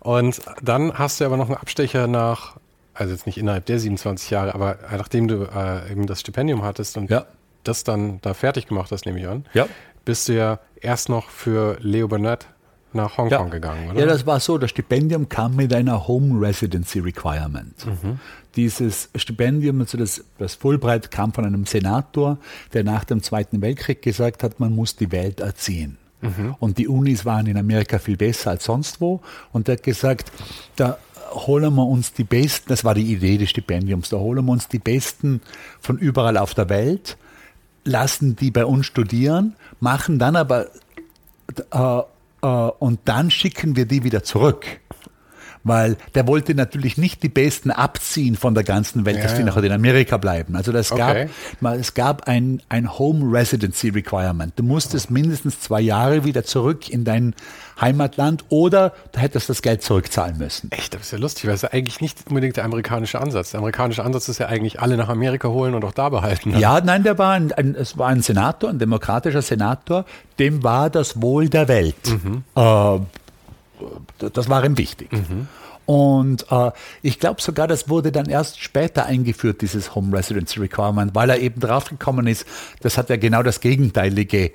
Und dann hast du aber noch einen Abstecher nach also jetzt nicht innerhalb der 27 Jahre, aber nachdem du äh, eben das Stipendium hattest und ja. das dann da fertig gemacht hast, nehme ich an, ja. bist du ja erst noch für Leo Burnett nach Hongkong ja. gegangen, oder? Ja, das war so. Das Stipendium kam mit einer Home Residency Requirement. Mhm. Dieses Stipendium, also das, das Fulbright, kam von einem Senator, der nach dem Zweiten Weltkrieg gesagt hat, man muss die Welt erziehen. Mhm. Und die Unis waren in Amerika viel besser als sonst wo. Und er hat gesagt, da holen wir uns die Besten, das war die Idee des Stipendiums, da holen wir uns die Besten von überall auf der Welt, lassen die bei uns studieren, machen dann aber äh, und dann schicken wir die wieder zurück weil der wollte natürlich nicht die Besten abziehen von der ganzen Welt, ja, dass die nachher in Amerika bleiben. Also das okay. gab, es gab ein, ein Home Residency Requirement. Du musstest mindestens zwei Jahre wieder zurück in dein Heimatland oder du hättest das Geld zurückzahlen müssen. Echt, das ist ja lustig, weil es ja eigentlich nicht unbedingt der amerikanische Ansatz. Der amerikanische Ansatz ist ja eigentlich alle nach Amerika holen und auch da behalten. Ne? Ja, nein, der war ein, ein, es war ein Senator, ein demokratischer Senator, dem war das Wohl der Welt. Mhm. Äh, das war ihm wichtig. Mhm. Und äh, ich glaube sogar, das wurde dann erst später eingeführt, dieses Home Residence Requirement, weil er eben draufgekommen ist, das hat ja genau das Gegenteilige.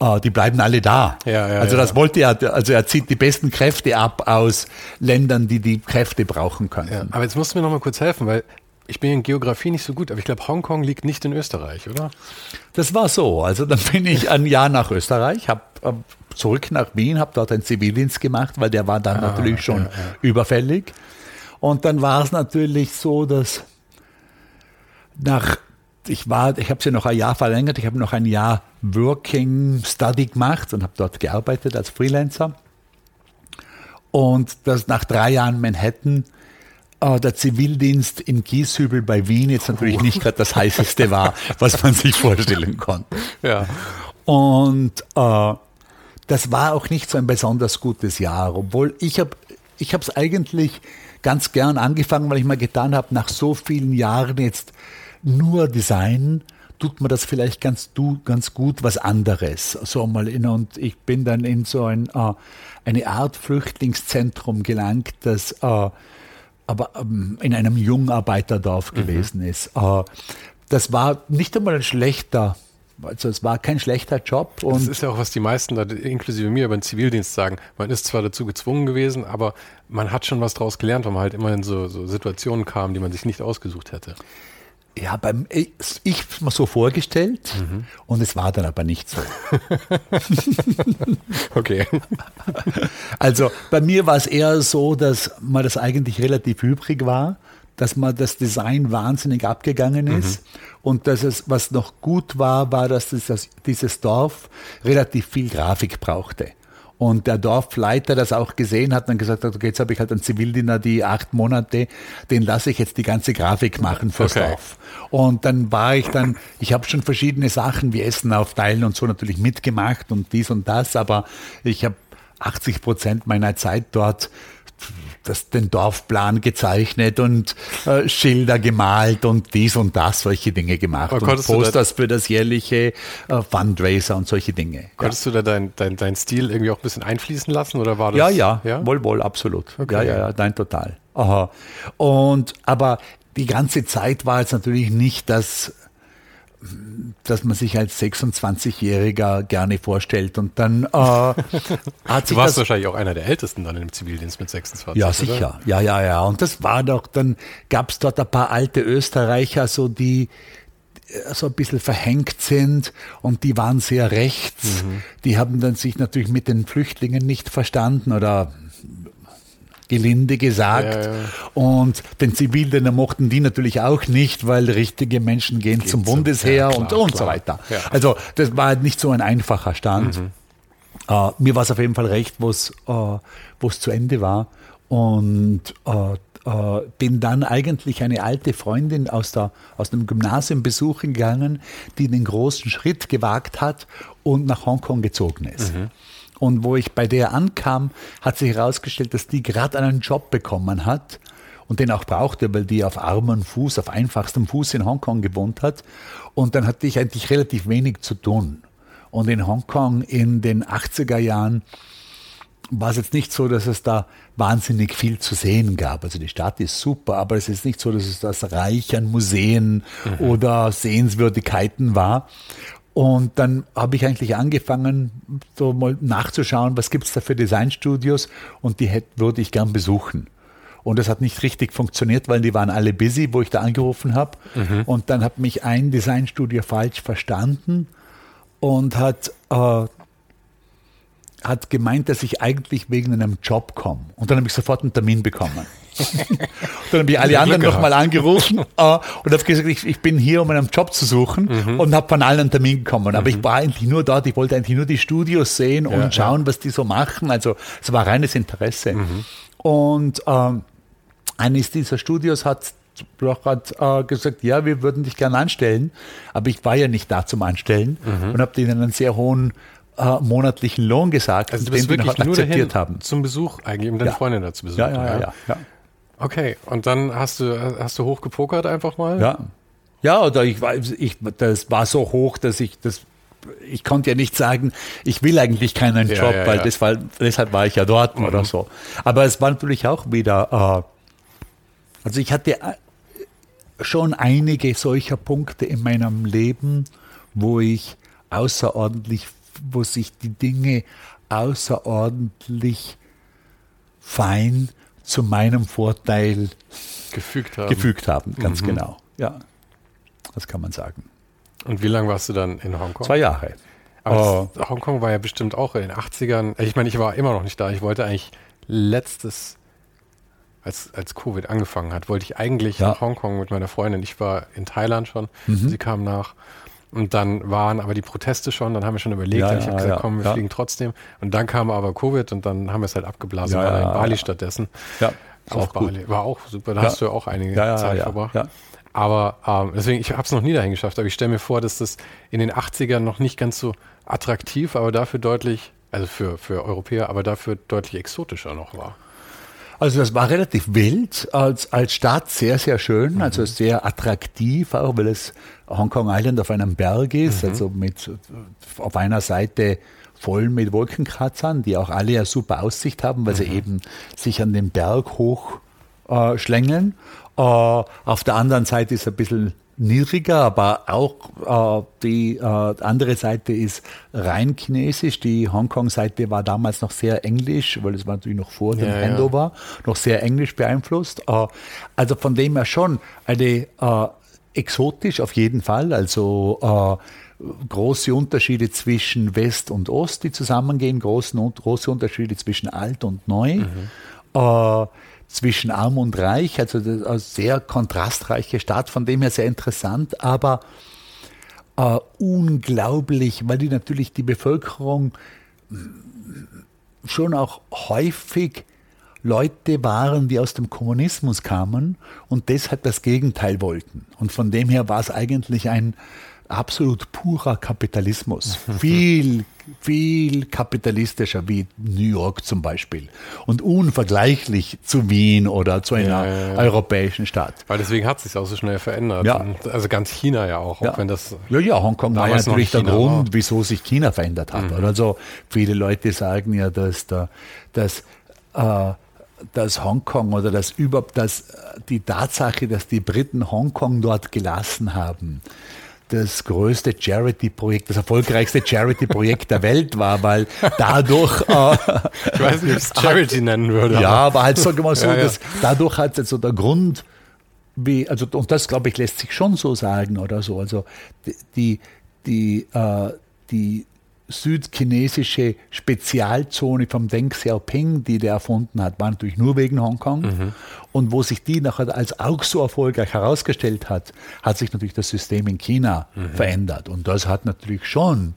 Äh, die bleiben alle da. Ja, ja, also das ja. wollte er, also er zieht die besten Kräfte ab aus Ländern, die die Kräfte brauchen können. Aber jetzt musst du mir noch mal kurz helfen, weil ich bin in Geografie nicht so gut, aber ich glaube, Hongkong liegt nicht in Österreich, oder? Das war so. Also dann bin ich ein Jahr nach Österreich, habe äh, zurück nach Wien, habe dort einen Zivildienst gemacht, weil der war dann ah, natürlich schon ja, ja. überfällig. Und dann war es natürlich so, dass nach ich war, ich habe es ja noch ein Jahr verlängert, ich habe noch ein Jahr Working Study gemacht und habe dort gearbeitet als Freelancer. Und das nach drei Jahren Manhattan der Zivildienst in Gieshübel bei Wien jetzt natürlich nicht gerade das heißeste war, was man sich vorstellen konnte. Ja. Und äh, das war auch nicht so ein besonders gutes Jahr, obwohl ich habe ich habe es eigentlich ganz gern angefangen, weil ich mal getan habe, nach so vielen Jahren jetzt nur Design, tut mir das vielleicht ganz, du, ganz gut was anderes. So mal in, und ich bin dann in so ein, äh, eine Art Flüchtlingszentrum gelangt, das äh, aber ähm, in einem Jungarbeiterdorf mhm. gewesen ist. Äh, das war nicht einmal ein schlechter also es war kein schlechter Job. Und das ist ja auch, was die meisten, da, inklusive mir, über den Zivildienst sagen. Man ist zwar dazu gezwungen gewesen, aber man hat schon was daraus gelernt, weil man halt immer in so, so Situationen kam, die man sich nicht ausgesucht hätte. Ja, beim, ich, ich mir so vorgestellt mhm. und es war dann aber nicht so. okay. Also bei mir war es eher so, dass man das eigentlich relativ übrig war dass man das Design wahnsinnig abgegangen ist. Mhm. Und dass es, was noch gut war, war, dass das, dieses Dorf relativ viel Grafik brauchte. Und der Dorfleiter das auch gesehen hat und gesagt hat, okay, jetzt habe ich halt einen Zivildiener, die acht Monate, den lasse ich jetzt die ganze Grafik machen fürs okay. Dorf. Und dann war ich dann, ich habe schon verschiedene Sachen wie Essen aufteilen und so natürlich mitgemacht und dies und das, aber ich habe 80 Prozent meiner Zeit dort das, den Dorfplan gezeichnet und äh, Schilder gemalt und dies und das, solche Dinge gemacht. Und Posters für das jährliche äh, Fundraiser und solche Dinge. Konntest ja. du da deinen dein, dein Stil irgendwie auch ein bisschen einfließen lassen oder war das? Ja, ja, ja? wohl, wohl, absolut. Okay. Ja, ja, ja, nein, total. Aha. Und, aber die ganze Zeit war es natürlich nicht das dass man sich als 26-Jähriger gerne vorstellt. Und dann äh, hat sich. Du warst das, wahrscheinlich auch einer der Ältesten dann im Zivildienst mit 26. Ja, sicher. Oder? Ja, ja, ja. Und das war doch, dann gab es dort ein paar alte Österreicher, so die äh, so ein bisschen verhängt sind und die waren sehr rechts. Mhm. Die haben dann sich natürlich mit den Flüchtlingen nicht verstanden oder gelinde gesagt. Ja, ja. Und den Zivildienst mochten die natürlich auch nicht, weil richtige Menschen gehen Geht zum Bundesheer klar, und, und so weiter. Also das war nicht so ein einfacher Stand. Mhm. Uh, mir war es auf jeden Fall recht, wo es uh, zu Ende war. Und uh, bin dann eigentlich eine alte Freundin aus, der, aus dem Gymnasium besuchen gegangen, die den großen Schritt gewagt hat und nach Hongkong gezogen ist. Mhm. Und wo ich bei der ankam, hat sich herausgestellt, dass die gerade einen Job bekommen hat und den auch brauchte, weil die auf armem Fuß, auf einfachstem Fuß in Hongkong gewohnt hat. Und dann hatte ich eigentlich relativ wenig zu tun. Und in Hongkong in den 80er Jahren war es jetzt nicht so, dass es da wahnsinnig viel zu sehen gab. Also die Stadt ist super, aber es ist nicht so, dass es das reich an Museen mhm. oder Sehenswürdigkeiten war. Und dann habe ich eigentlich angefangen, so mal nachzuschauen, was gibt es da für Designstudios und die hätte, würde ich gern besuchen. Und das hat nicht richtig funktioniert, weil die waren alle busy, wo ich da angerufen habe. Mhm. Und dann hat mich ein Designstudio falsch verstanden und hat, äh, hat gemeint, dass ich eigentlich wegen einem Job komme. Und dann habe ich sofort einen Termin bekommen. Dann habe ich alle anderen nochmal angerufen äh, und habe gesagt, ich, ich, bin hier, um einen Job zu suchen mhm. und habe von allen einen Termin bekommen. Aber mhm. ich war eigentlich nur dort, ich wollte eigentlich nur die Studios sehen ja, und schauen, ja. was die so machen. Also es war reines Interesse. Mhm. Und ähm, eines dieser Studios hat hat äh, gesagt, ja, wir würden dich gerne anstellen, aber ich war ja nicht da zum Anstellen mhm. und habe denen einen sehr hohen äh, monatlichen Lohn gesagt, also wirklich nur akzeptiert haben. Zum Besuch eigentlich, um deine ja. Freundin da zu besuchen. Ja, ja, ja. ja, ja. Okay, und dann hast du, hast du hochgepokert einfach mal? Ja. Ja, oder ich, ich, das war so hoch, dass ich das ich konnte ja nicht sagen, ich will eigentlich keinen ja, Job, ja, weil ja. Das war, deshalb war ich ja dort mhm. oder so. Aber es war natürlich auch wieder, äh, also ich hatte äh, schon einige solcher Punkte in meinem Leben, wo ich außerordentlich, wo sich die Dinge außerordentlich fein zu meinem Vorteil gefügt haben. Gefügt haben, ganz mhm. genau. Ja, das kann man sagen. Und wie lange warst du dann in Hongkong? Zwei Jahre. Aber oh. Hongkong war ja bestimmt auch in den 80ern. Ich meine, ich war immer noch nicht da. Ich wollte eigentlich letztes, als, als Covid angefangen hat, wollte ich eigentlich ja. nach Hongkong mit meiner Freundin. Ich war in Thailand schon. Mhm. Sie kam nach. Und dann waren aber die Proteste schon, dann haben wir schon überlegt, ja, ich habe gesagt, ja, komm, wir ja. fliegen trotzdem. Und dann kam aber Covid und dann haben wir es halt abgeblasen, ja, in Bali stattdessen. Ja, auf Bali. Gut. War auch super, da hast du ja auch einige Zeit verbracht. Ja. Aber ähm, deswegen, ich habe es noch nie dahin geschafft, aber ich stelle mir vor, dass das in den 80ern noch nicht ganz so attraktiv, aber dafür deutlich, also für, für Europäer, aber dafür deutlich exotischer noch war. Also das war relativ wild, als, als Stadt sehr, sehr schön, mhm. also sehr attraktiv, auch weil es Hongkong Island auf einem Berg ist, mhm. also mit auf einer Seite voll mit Wolkenkratzern, die auch alle eine super Aussicht haben, weil mhm. sie eben sich an den Berg hoch äh, schlängeln. Äh, auf der anderen Seite ist ein bisschen niedriger, aber auch äh, die äh, andere Seite ist rein chinesisch. Die Hongkong-Seite war damals noch sehr englisch, weil es war natürlich noch vor dem ja, Handover, ja. noch sehr englisch beeinflusst. Äh, also von dem her schon eine äh, exotisch auf jeden Fall, also äh, große Unterschiede zwischen West und Ost, die zusammengehen, große, große Unterschiede zwischen alt und neu. Mhm. Zwischen Arm und Reich, also eine sehr kontrastreiche Stadt, von dem her sehr interessant, aber äh, unglaublich, weil die natürlich die Bevölkerung schon auch häufig Leute waren, die aus dem Kommunismus kamen und deshalb das Gegenteil wollten. Und von dem her war es eigentlich ein absolut purer Kapitalismus. viel, viel kapitalistischer wie New York zum Beispiel. Und unvergleichlich zu Wien oder zu einer ja, ja, ja. europäischen Stadt. Weil deswegen hat es sich auch so schnell verändert. Ja. also ganz China ja auch, auch wenn das. Ja, ja, Hongkong war natürlich der Grund, war. wieso sich China verändert hat. Mhm. Also viele Leute sagen ja, dass, da, dass äh, dass Hongkong oder dass überhaupt dass die Tatsache, dass die Briten Hongkong dort gelassen haben, das größte Charity-Projekt, das erfolgreichste Charity-Projekt der Welt war, weil dadurch. Äh, ich weiß nicht, ob ich es Charity nennen würde. Ja, aber halt sag mal so, ja, ja. Dass dadurch hat also der Grund, wie, also, und das glaube ich lässt sich schon so sagen oder so, also die, die, die, äh, die südchinesische Spezialzone vom Deng Xiaoping, die der erfunden hat, war natürlich nur wegen Hongkong. Mhm. Und wo sich die nachher als auch so erfolgreich herausgestellt hat, hat sich natürlich das System in China mhm. verändert. Und das hat natürlich schon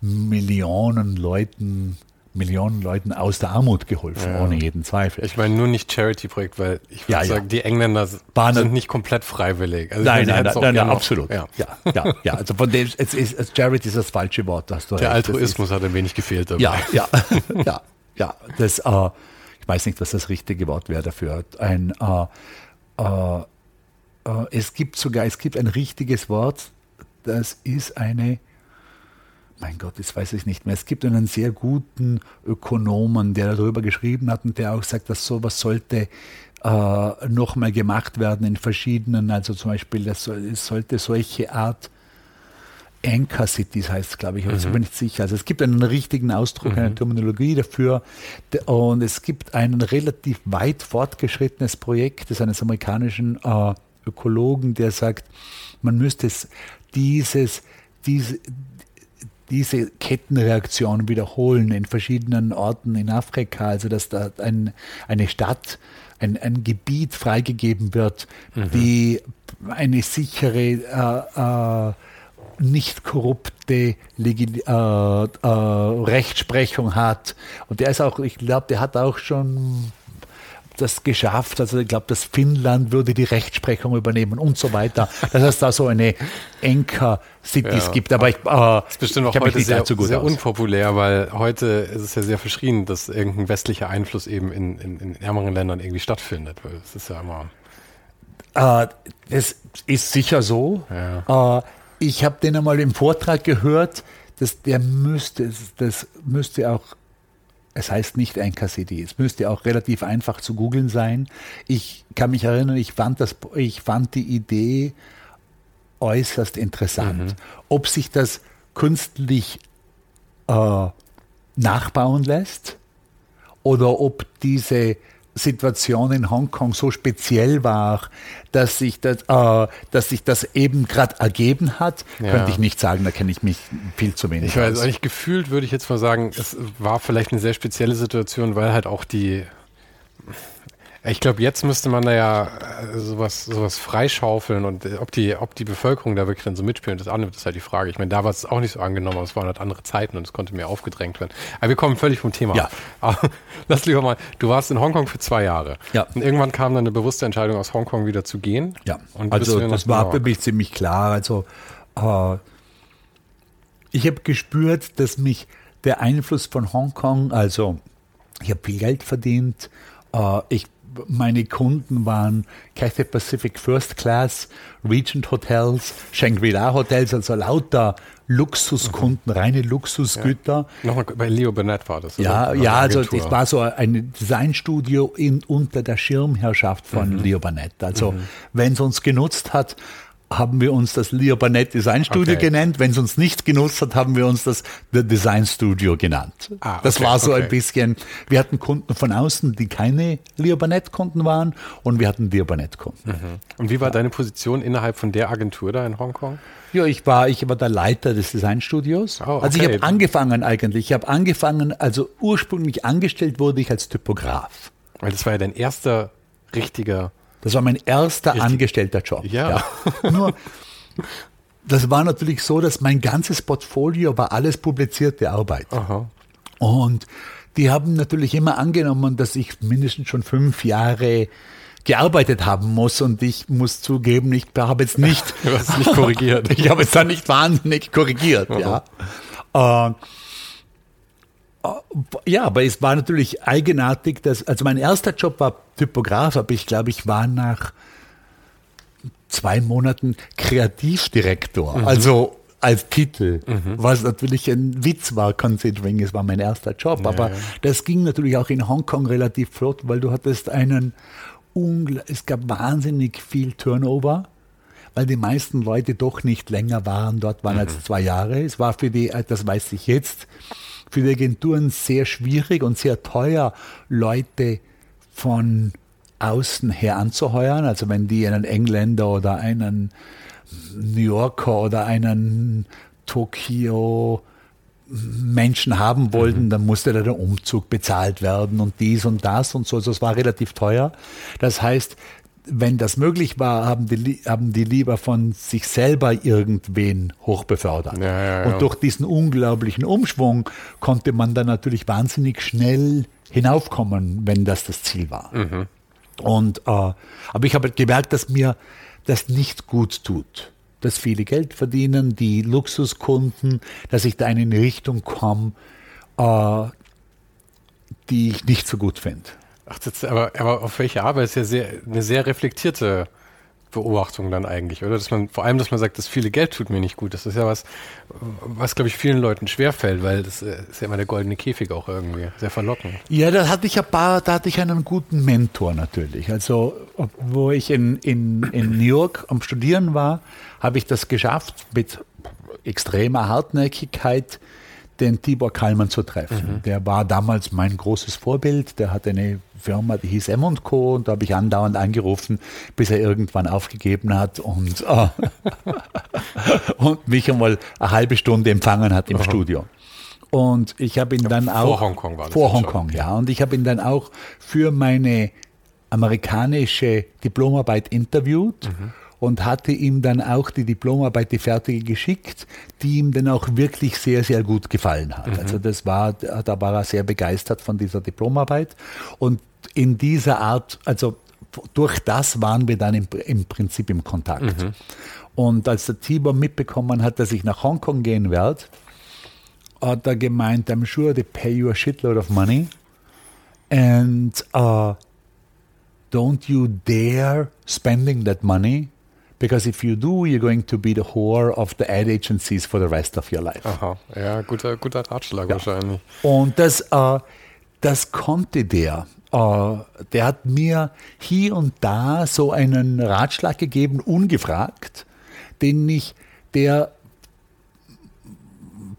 Millionen Leuten Millionen Leuten aus der Armut geholfen, ja. ohne jeden Zweifel. Ich meine nur nicht Charity-Projekt, weil ich würde ja, sagen, ja. die Engländer Bahn sind nicht komplett freiwillig. Also nein, nein, nein, nein, absolut. Ja. ja, ja. Also von dem, es ist, Charity ist das falsche Wort. Hast du Der recht. Altruismus ist, hat ein wenig gefehlt. Dabei. Ja, ja, ja, ja. Das, äh, ich weiß nicht, was das richtige Wort wäre dafür. Ein, äh, äh, äh es gibt sogar, es gibt ein richtiges Wort, das ist eine mein Gott, das weiß ich nicht mehr. Es gibt einen sehr guten Ökonomen, der darüber geschrieben hat und der auch sagt, dass sowas sollte äh, nochmal gemacht werden in verschiedenen, also zum Beispiel, das es sollte solche Art Anchor Cities heißt glaube ich, aber mhm. ich bin nicht sicher. Also es gibt einen richtigen Ausdruck, mhm. eine Terminologie dafür und es gibt ein relativ weit fortgeschrittenes Projekt des eines amerikanischen äh, Ökologen, der sagt, man müsste dieses, diese, diese Kettenreaktion wiederholen in verschiedenen Orten in Afrika, also dass da ein, eine Stadt, ein, ein Gebiet freigegeben wird, mhm. die eine sichere, äh, äh, nicht korrupte Legi äh, äh, Rechtsprechung hat. Und der ist auch, ich glaube, der hat auch schon das geschafft. Also ich glaube, dass Finnland würde die Rechtsprechung übernehmen und so weiter. Dass es da so eine Enker-Cities ja. gibt. Aber ich, äh, das ist bestimmt auch heute sehr, sehr unpopulär, weil heute ist es ja sehr verschrien, dass irgendein westlicher Einfluss eben in, in, in ärmeren Ländern irgendwie stattfindet. Weil es ist ja immer. Äh, es ist sicher so. Ja. Äh, ich habe den einmal im Vortrag gehört, dass der müsste, das müsste auch es heißt nicht NKCD. Es müsste auch relativ einfach zu googeln sein. Ich kann mich erinnern, ich fand, das, ich fand die Idee äußerst interessant. Mhm. Ob sich das künstlich äh, nachbauen lässt oder ob diese Situation in Hongkong so speziell war, dass sich das, äh, dass sich das eben gerade ergeben hat, ja. könnte ich nicht sagen, da kenne ich mich viel zu wenig ich weiß, aus. Eigentlich gefühlt würde ich jetzt mal sagen, es war vielleicht eine sehr spezielle Situation, weil halt auch die ich glaube, jetzt müsste man da ja äh, sowas, sowas freischaufeln und äh, ob die, ob die Bevölkerung da wirklich dann so mitspielt, das annimmt, ist halt die Frage. Ich meine, da war es auch nicht so angenommen, aber es waren halt andere Zeiten und es konnte mehr aufgedrängt werden. Aber wir kommen völlig vom Thema ja. lass lieber mal, du warst in Hongkong für zwei Jahre. Ja. Und irgendwann kam dann eine bewusste Entscheidung, aus Hongkong wieder zu gehen. Ja. Und also das war für mich ziemlich klar. Also äh, ich habe gespürt, dass mich der Einfluss von Hongkong, also ich habe viel Geld verdient, äh, ich meine Kunden waren Cathay Pacific First Class, Regent Hotels, Shangri-La Hotels, also lauter Luxuskunden, mhm. reine Luxusgüter. Ja. Nochmal bei Leo Burnett war das. Ja, ja, also das war so ein Designstudio in, unter der Schirmherrschaft von mhm. Leo Burnett. Also mhm. wenn es uns genutzt hat, haben wir uns das Leo Burnett Design Studio okay. genannt. Wenn es uns nicht genutzt hat, haben wir uns das The Design Studio genannt. Ah, okay, das war so okay. ein bisschen, wir hatten Kunden von außen, die keine Leo Burnett Kunden waren und wir hatten Leo Burnett Kunden. Mhm. Und wie war ja. deine Position innerhalb von der Agentur da in Hongkong? Ja, ich war, ich war der Leiter des Designstudios. Oh, also ich habe angefangen eigentlich, ich habe angefangen, also ursprünglich angestellt wurde ich als Typograf. Weil das war ja dein erster richtiger das war mein erster Richtig. angestellter Job. Ja. ja. Nur, das war natürlich so, dass mein ganzes Portfolio war alles publizierte Arbeit. Aha. Und die haben natürlich immer angenommen, dass ich mindestens schon fünf Jahre gearbeitet haben muss und ich muss zugeben, ich habe jetzt nicht, nicht korrigiert. ich habe jetzt da nicht wahnsinnig korrigiert, ja. Äh, ja, aber es war natürlich eigenartig, dass, also mein erster Job war Typograf, aber ich glaube, ich war nach zwei Monaten Kreativdirektor. Mhm. Also als Titel, mhm. was natürlich ein Witz war, considering es war mein erster Job. Ja, aber ja. das ging natürlich auch in Hongkong relativ flott, weil du hattest einen, es gab wahnsinnig viel Turnover, weil die meisten Leute doch nicht länger waren. Dort waren mhm. als zwei Jahre. Es war für die, das weiß ich jetzt, für die Agenturen sehr schwierig und sehr teuer, Leute von außen her anzuheuern. Also wenn die einen Engländer oder einen New Yorker oder einen Tokio Menschen haben wollten, mhm. dann musste da der Umzug bezahlt werden und dies und das und so. Also es war relativ teuer. Das heißt, wenn das möglich war, haben die, haben die lieber von sich selber irgendwen hochbefördert. Ja, ja, ja. Und durch diesen unglaublichen Umschwung konnte man dann natürlich wahnsinnig schnell hinaufkommen, wenn das das Ziel war. Mhm. Und, äh, aber ich habe gemerkt, dass mir das nicht gut tut. Dass viele Geld verdienen, die Luxuskunden, dass ich da in eine Richtung komme, äh, die ich nicht so gut finde. Ach, das, aber, aber auf welche? Weil es ja sehr, eine sehr reflektierte Beobachtung dann eigentlich, oder? Dass man, vor allem, dass man sagt, das viele Geld tut mir nicht gut. Das ist ja was, was glaube ich vielen Leuten schwerfällt, weil das äh, ist ja immer der goldene Käfig auch irgendwie. Sehr verlockend. Ja, da hatte ich ein paar, da hatte ich einen guten Mentor natürlich. Also, wo ich in, in, in New York am Studieren war, habe ich das geschafft, mit extremer Hartnäckigkeit den Tibor Kallmann zu treffen. Mhm. Der war damals mein großes Vorbild. Der hat eine Firma, die hieß M Co. Und da habe ich andauernd angerufen, bis er irgendwann aufgegeben hat und, äh, und mich einmal eine halbe Stunde empfangen hat im mhm. Studio. Und ich habe ihn ja, dann auch. Vor Hongkong war das. Vor Hongkong, ja. Und ich habe ihn dann auch für meine amerikanische Diplomarbeit interviewt. Mhm und hatte ihm dann auch die Diplomarbeit, die fertige geschickt, die ihm dann auch wirklich sehr, sehr gut gefallen hat. Mhm. Also das war, da war er sehr begeistert von dieser Diplomarbeit und in dieser Art, also durch das waren wir dann im, im Prinzip im Kontakt. Mhm. Und als der Tibor mitbekommen hat, dass ich nach Hongkong gehen werde, hat er gemeint, I'm sure they pay you a shitload of money and uh, don't you dare spending that money Because if you do, you're going to be the whore of the ad agencies for the rest of your life. Aha, ja, guter, guter Ratschlag ja. wahrscheinlich. Und das, äh, das konnte der. Äh, der hat mir hier und da so einen Ratschlag gegeben, ungefragt, den ich, der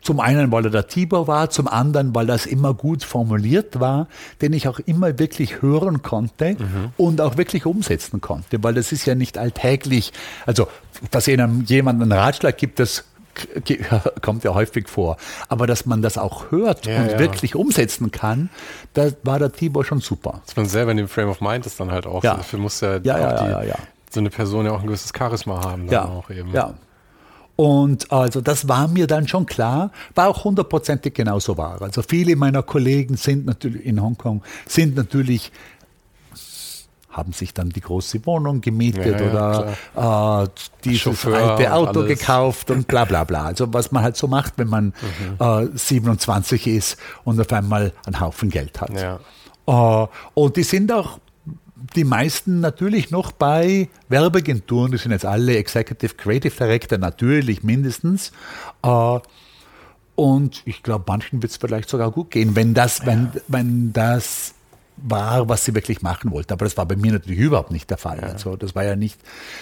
zum einen, weil er der Tibor war, zum anderen, weil das immer gut formuliert war, den ich auch immer wirklich hören konnte mhm. und auch wirklich umsetzen konnte, weil das ist ja nicht alltäglich. Also, dass einem jemand einen Ratschlag gibt, das kommt ja häufig vor. Aber dass man das auch hört ja, und ja. wirklich umsetzen kann, da war der Tibor schon super. Dass man selber in dem Frame of Mind ist dann halt auch. Ja. Dafür muss ja, ja, die, so eine Person ja auch ein gewisses Charisma haben. ja, auch eben. ja. Und also das war mir dann schon klar, war auch hundertprozentig genauso wahr. Also viele meiner Kollegen sind natürlich in Hongkong, sind natürlich haben sich dann die große Wohnung gemietet ja, oder äh, dieses alte Auto und gekauft und bla bla bla. Also was man halt so macht, wenn man mhm. äh, 27 ist und auf einmal einen Haufen Geld hat. Ja. Äh, und die sind auch die meisten natürlich noch bei Werbeagenturen, die sind jetzt alle Executive Creative Director, natürlich mindestens. Äh, und ich glaube, manchen wird es vielleicht sogar gut gehen, wenn das, wenn, wenn das war, was sie wirklich machen wollten. Aber das war bei mir natürlich überhaupt nicht der Fall. Ja. Also das war ja nicht,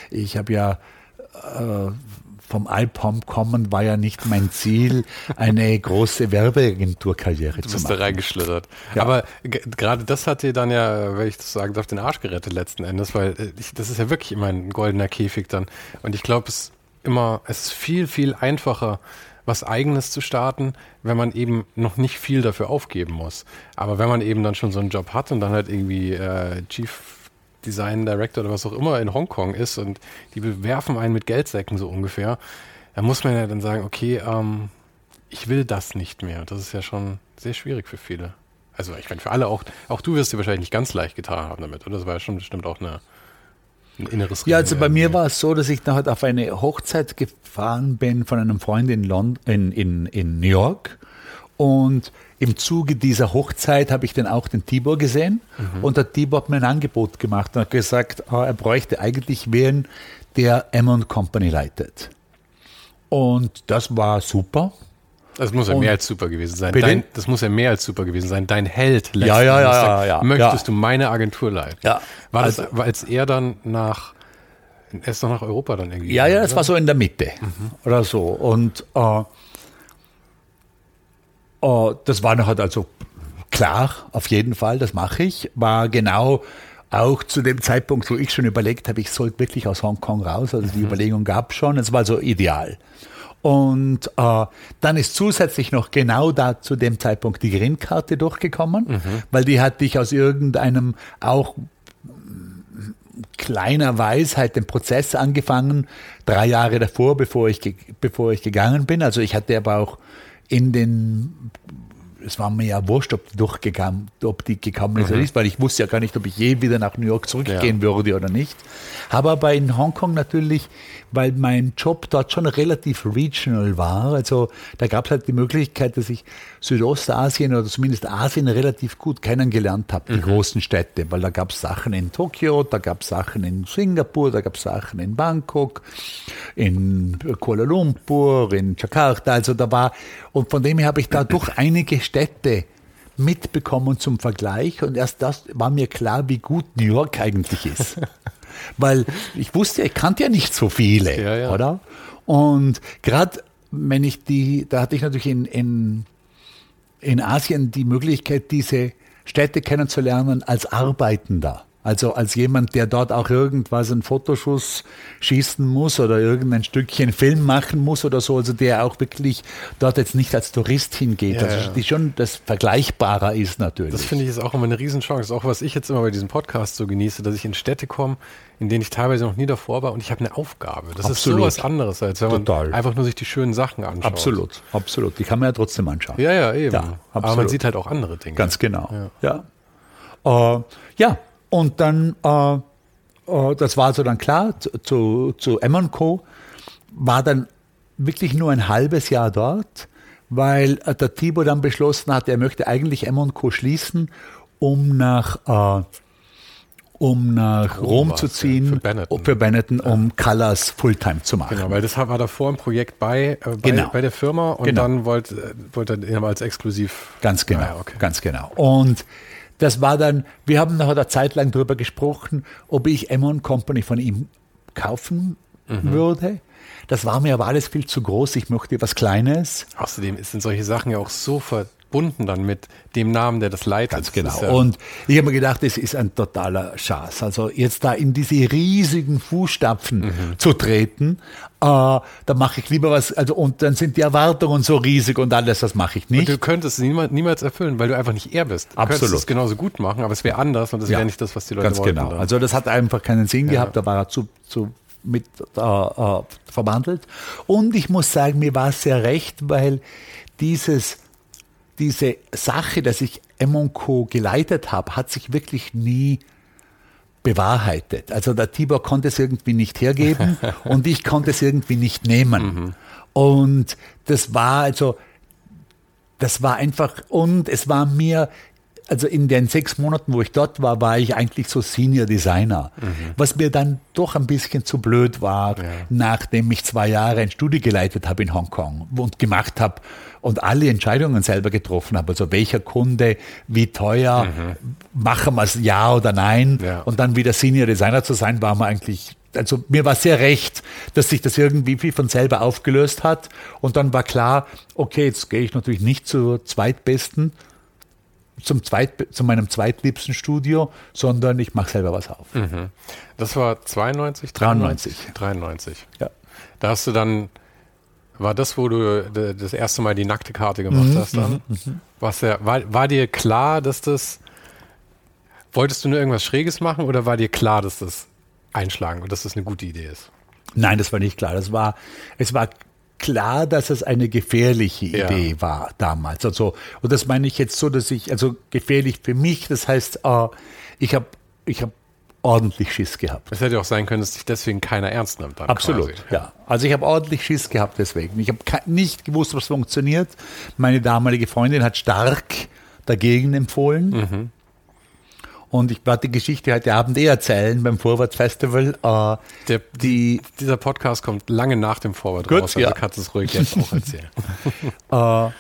ich habe ja äh, vom Alpom kommen war ja nicht mein Ziel, eine große Werbeagenturkarriere zu machen. Du bist da reingeschlittert. Ja. Aber gerade das hat dir dann ja, wenn ich das sagen darf, den Arsch gerettet letzten Endes, weil äh, ich, das ist ja wirklich immer ein goldener Käfig dann. Und ich glaube, es immer, es ist viel, viel einfacher, was Eigenes zu starten, wenn man eben noch nicht viel dafür aufgeben muss. Aber wenn man eben dann schon so einen Job hat und dann halt irgendwie äh, Chief Design Director oder was auch immer in Hongkong ist und die bewerfen einen mit Geldsäcken so ungefähr, da muss man ja dann sagen, okay, ähm, ich will das nicht mehr. Das ist ja schon sehr schwierig für viele. Also ich meine, für alle auch, auch du wirst dir wahrscheinlich nicht ganz leicht getan haben damit, oder? Das war ja schon bestimmt auch eine, ein inneres Ja, also bei mir war es so, dass ich dann halt auf eine Hochzeit gefahren bin von einem Freund in, Lond in, in, in New York. Und im Zuge dieser Hochzeit habe ich dann auch den Tibor gesehen. Mhm. Und der Tibor hat mir ein Angebot gemacht und hat gesagt, ah, er bräuchte eigentlich wen, der M Company leitet. Und das war super. Das muss ja mehr als super gewesen sein. Dein, das muss ja mehr als super gewesen sein. Dein Held letzten ja, ja, ja, ja, ja, Möchtest ja. du meine Agentur leiten? Ja. War also, das, als er dann nach, er ist noch nach Europa dann irgendwie? Ja, ja, das war so in der Mitte mhm. oder so. Und äh, das war noch halt also klar, auf jeden Fall, das mache ich. War genau auch zu dem Zeitpunkt, wo ich schon überlegt habe, ich sollte wirklich aus Hongkong raus. Also die mhm. Überlegung gab es schon. Es war so ideal. Und äh, dann ist zusätzlich noch genau da zu dem Zeitpunkt die Green-Karte durchgekommen, mhm. weil die hatte ich aus irgendeinem auch kleiner Weisheit den Prozess angefangen, drei Jahre davor, bevor ich, bevor ich gegangen bin. Also ich hatte aber auch in den es war mir ja wurscht, ob die durchgegangen, ob die gekommen ist mhm. oder nicht, weil ich wusste ja gar nicht, ob ich je wieder nach New York zurückgehen ja. würde oder nicht. Habe aber in Hongkong natürlich, weil mein Job dort schon relativ regional war, also da gab es halt die Möglichkeit, dass ich Südostasien oder zumindest Asien relativ gut kennengelernt habe, die mhm. großen Städte, weil da gab es Sachen in Tokio, da gab es Sachen in Singapur, da gab es Sachen in Bangkok, in Kuala Lumpur, in Jakarta, also da war, und von dem her habe ich da durch einige Städte mitbekommen zum Vergleich und erst das war mir klar, wie gut New York eigentlich ist. Weil ich wusste, ich kannte ja nicht so viele, ja, ja. oder? Und gerade wenn ich die, da hatte ich natürlich in, in in Asien die Möglichkeit, diese Städte kennenzulernen als Arbeitender. Also als jemand, der dort auch irgendwas, einen Fotoschuss schießen muss oder irgendein Stückchen Film machen muss oder so, also der auch wirklich dort jetzt nicht als Tourist hingeht. Ja, also die schon das vergleichbarer ist natürlich. Das finde ich ist auch immer eine Riesenchance. Auch was ich jetzt immer bei diesem Podcast so genieße, dass ich in Städte komme, in denen ich teilweise noch nie davor war und ich habe eine Aufgabe. Das absolut. ist sowas anderes, als wenn man Total. einfach nur sich die schönen Sachen anschaut. Absolut, absolut. Die kann man ja trotzdem anschauen. Ja, ja, eben. Ja, Aber man sieht halt auch andere Dinge. Ganz genau. Ja. Ja, äh, ja. Und dann, äh, äh, das war so dann klar, zu, zu M Co. war dann wirklich nur ein halbes Jahr dort, weil äh, der Tibor dann beschlossen hat, er möchte eigentlich M Co. schließen, um nach äh, um nach Rom, Rom zu ziehen, für Benetton, für Benetton um ja. Colors Fulltime zu machen. Genau, weil das war davor ein Projekt bei, äh, bei, genau. bei, der Firma und genau. dann wollte, wollte er als exklusiv. Ganz genau, ah, okay. ganz genau. Und das war dann, wir haben nach einer Zeit lang darüber gesprochen, ob ich M Company von ihm kaufen mhm. würde. Das war mir aber alles viel zu groß. Ich möchte was Kleines. Außerdem sind solche Sachen ja auch so ver verbunden dann mit dem Namen, der das leitet. Ganz genau. Ja und ich habe mir gedacht, das ist ein totaler Schatz. Also jetzt da in diese riesigen Fußstapfen mhm. zu treten, äh, da mache ich lieber was, also und dann sind die Erwartungen so riesig und alles, das mache ich nicht. Und du könntest es niemals, niemals erfüllen, weil du einfach nicht er bist. Du Absolut. könntest es genauso gut machen, aber es wäre anders und es ja. wäre nicht das, was die Leute Ganz wollten. Ganz genau. Also das hat einfach keinen Sinn ja. gehabt, da war er zu, zu mit äh, äh, verwandelt. Und ich muss sagen, mir war es sehr recht, weil dieses diese Sache, dass ich Emonco geleitet habe, hat sich wirklich nie bewahrheitet. Also der Tibor konnte es irgendwie nicht hergeben und ich konnte es irgendwie nicht nehmen. Mhm. Und das war also, das war einfach, und es war mir also in den sechs Monaten, wo ich dort war, war ich eigentlich so Senior Designer, mhm. was mir dann doch ein bisschen zu blöd war, ja. nachdem ich zwei Jahre ein Studio geleitet habe in Hongkong und gemacht habe und alle Entscheidungen selber getroffen habe. Also welcher Kunde, wie teuer, mhm. machen wir es ja oder nein. Ja. Und dann wieder Senior Designer zu sein, war mir eigentlich also mir war sehr recht, dass sich das irgendwie wie von selber aufgelöst hat. Und dann war klar, okay, jetzt gehe ich natürlich nicht zur zweitbesten, zum zweit, zu meinem zweitliebsten Studio, sondern ich mache selber was auf. Mhm. Das war 92? 93. 93. Ja. Da hast du dann, war das, wo du das erste Mal die nackte Karte gemacht mhm, hast dann? Mhm, mhm. Was ja, war, war dir klar, dass das, wolltest du nur irgendwas Schräges machen oder war dir klar, dass das einschlagen und dass das eine gute Idee ist? Nein, das war nicht klar. Das war, es war klar, dass es eine gefährliche Ja. Idee war damals. Also, und das meine ich jetzt so, dass ich, also gefährlich für mich, das heißt, äh, ich habe ich hab ordentlich Schiss gehabt. Es hätte auch sein können, dass dich deswegen keiner ernst nimmt. Absolut, Quasi. ja. Also ich habe ordentlich Schiss gehabt deswegen. Ich habe nicht gewusst, was funktioniert. Meine damalige Freundin hat stark dagegen empfohlen. Mhm. Und ich werde die Geschichte heute Abend eh erzählen beim Vorwärts Festival. Äh, Der, die, dieser Podcast kommt lange nach dem Vorwort Gut, raus, also ja. kannst du es ruhig jetzt auch erzählen.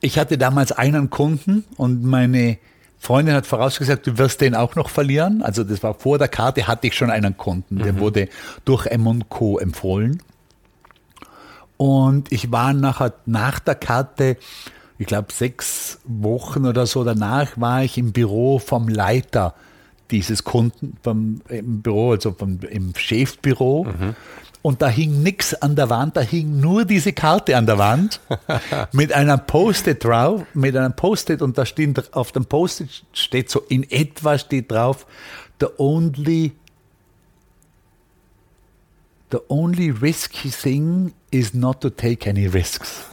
ich hatte damals einen Kunden und meine Freundin hat vorausgesagt, du wirst den auch noch verlieren. Also das war vor der Karte, hatte ich schon einen Kunden, der wurde durch M&Co empfohlen. Und ich war nachher nach der Karte, ich glaube sechs Wochen oder so danach, war ich im Büro vom Leiter dieses Kunden, vom, im Büro, also vom, im Chefbüro. Und da hing nichts an der Wand, da hing nur diese Karte an der Wand mit einem Post-it drauf, mit einem Post-it und da steht auf dem Post-it steht so in etwa steht drauf, the only the only risky thing is not to take any risks.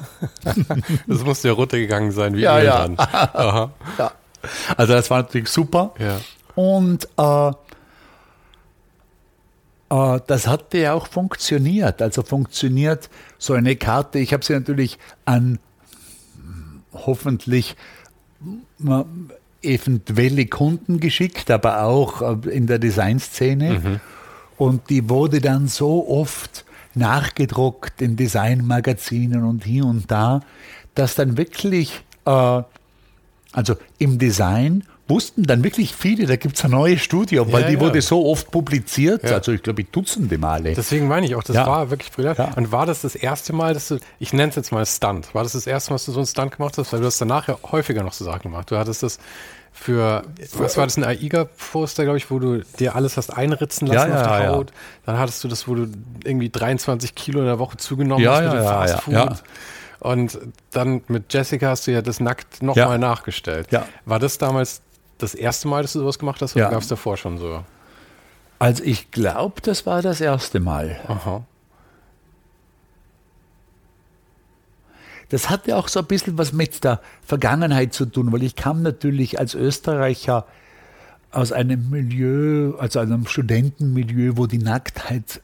Das musste ja runtergegangen sein, wie Ja, ja. dann. Aha. Ja. Also das war natürlich super. Ja. Und äh, äh, das hatte ja auch funktioniert. Also funktioniert so eine Karte. Ich habe sie natürlich an hm, hoffentlich hm, eventuelle Kunden geschickt, aber auch äh, in der Designszene. Und die wurde dann so oft nachgedruckt in Designmagazinen und hier und da, dass dann wirklich äh, also im Design wussten dann wirklich viele, da gibt es eine neue Studie, weil Ja, die ja. wurde so oft publiziert, Ja. also ich glaube Dutzende Male. Deswegen meine ich auch, das war wirklich brillant. Und war das das erste Mal, dass du, ich nenne es jetzt mal Stunt, war das das erste Mal, dass du so einen Stunt gemacht hast? Weil du hast danach ja häufiger noch so Sachen gemacht. Du hattest das für, was war das, ein AIGA-Poster, glaube ich, wo du dir alles hast einritzen lassen Ja, auf der ja, ja. Haut. Dann hattest du das, wo du irgendwie 23 Kilo in der Woche zugenommen hast mit dem Fast Food. Und dann mit Jessica hast du ja das nackt nochmal nachgestellt. Ja. War das damals das erste Mal, dass du sowas gemacht hast, oder Ja. gab es davor schon so? Also ich glaube, das war das erste Mal. Aha. Das hatte auch so ein bisschen was mit der Vergangenheit zu tun, weil ich kam natürlich als Österreicher aus einem Milieu, also einem Studentenmilieu, wo die Nacktheit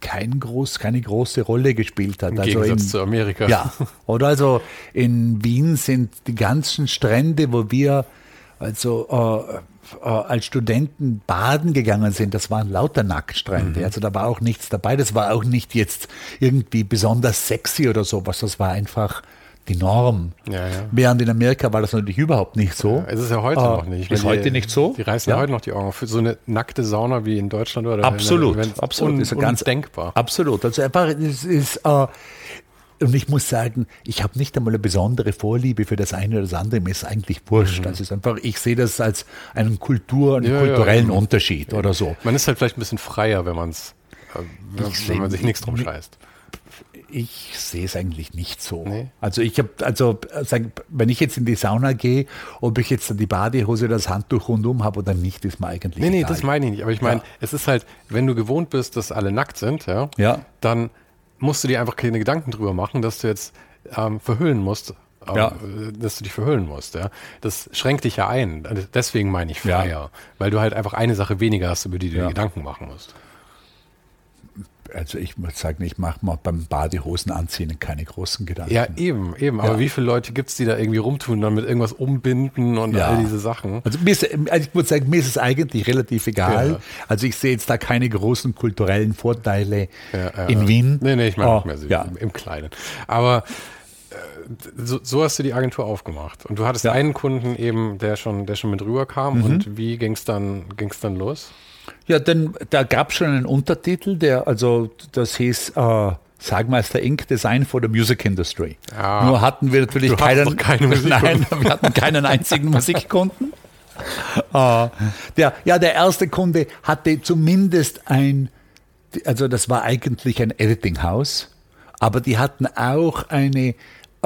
kein groß, keine große Rolle gespielt hat. Im also Gegensatz in, zu Amerika. Ja, oder also in Wien sind die ganzen Strände, wo wir also äh, äh, als Studenten baden gegangen sind, das waren lauter Nacktstrände. Mhm. Also da war auch nichts dabei. Das war auch nicht jetzt irgendwie besonders sexy oder sowas. Das war einfach die Norm. Ja, ja. Während in Amerika war das natürlich überhaupt nicht so. Es ist ja heute Äh, noch nicht. ist heute nicht so? Die reißen Ja. heute noch die Augen auf. Für so eine nackte Sauna wie in Deutschland oder Absolut, wenn- absolut. Un, ist ja ganz undenkbar. Absolut. Also einfach, es ist, äh, und ich muss sagen, ich habe nicht einmal eine besondere Vorliebe für das eine oder das andere. Mir ist eigentlich wurscht. Das ist einfach, ich sehe das als einen Kultur, einen Mhm. Ja, ja, kulturellen eben. Unterschied oder so. Man ist halt vielleicht ein bisschen freier, wenn man es, äh, wenn, Ich wenn man sich nichts drum scheißt. Ich sehe es eigentlich nicht so. Nee? Also ich habe, also sagen, wenn ich jetzt in die Sauna gehe, ob ich jetzt die Badehose oder das Handtuch rundum habe oder nicht, ist mir eigentlich Nee, nee, egal. das meine ich nicht. Aber ich meine, Ja. es ist halt, wenn du gewohnt bist, dass alle nackt sind, ja, Ja. dann musst du dir einfach keine Gedanken drüber machen, dass du jetzt ähm, verhüllen musst. Ähm, Ja. Dass du dich verhüllen musst, ja. Das schränkt dich ja ein. Deswegen meine ich Ja. freier. Weil du halt einfach eine Sache weniger hast, über die du Ja. dir Gedanken machen musst. Also ich muss sagen, ich mache mal beim Badehosen anziehen keine großen Gedanken. Ja, eben, eben. Aber Ja. wie viele Leute gibt es, die da irgendwie rumtun, dann mit irgendwas umbinden und Ja. all diese Sachen? Also, ist, also ich muss sagen, mir ist es eigentlich relativ egal. Ja. Also ich sehe jetzt da keine großen kulturellen Vorteile in. Wien. Nee, nee, ich meine Oh, nicht mehr so ja. im, Kleinen. Aber äh, so, so hast du die Agentur aufgemacht. Und du hattest. Mhm. einen Kunden eben, der schon, der schon mit rüberkam. Und wie ging es dann, ging's dann los? Ja, denn da gab es schon einen Untertitel, der, also das hieß äh, Sagmeister Inc. Design for the Music Industry. Ja. Nur hatten wir natürlich Du keinen, keine. Nein, wir hatten keinen einzigen Musikkunden. Äh, der, ja, der erste Kunde hatte zumindest ein, also das war eigentlich ein Editing-Haus, aber die hatten auch eine,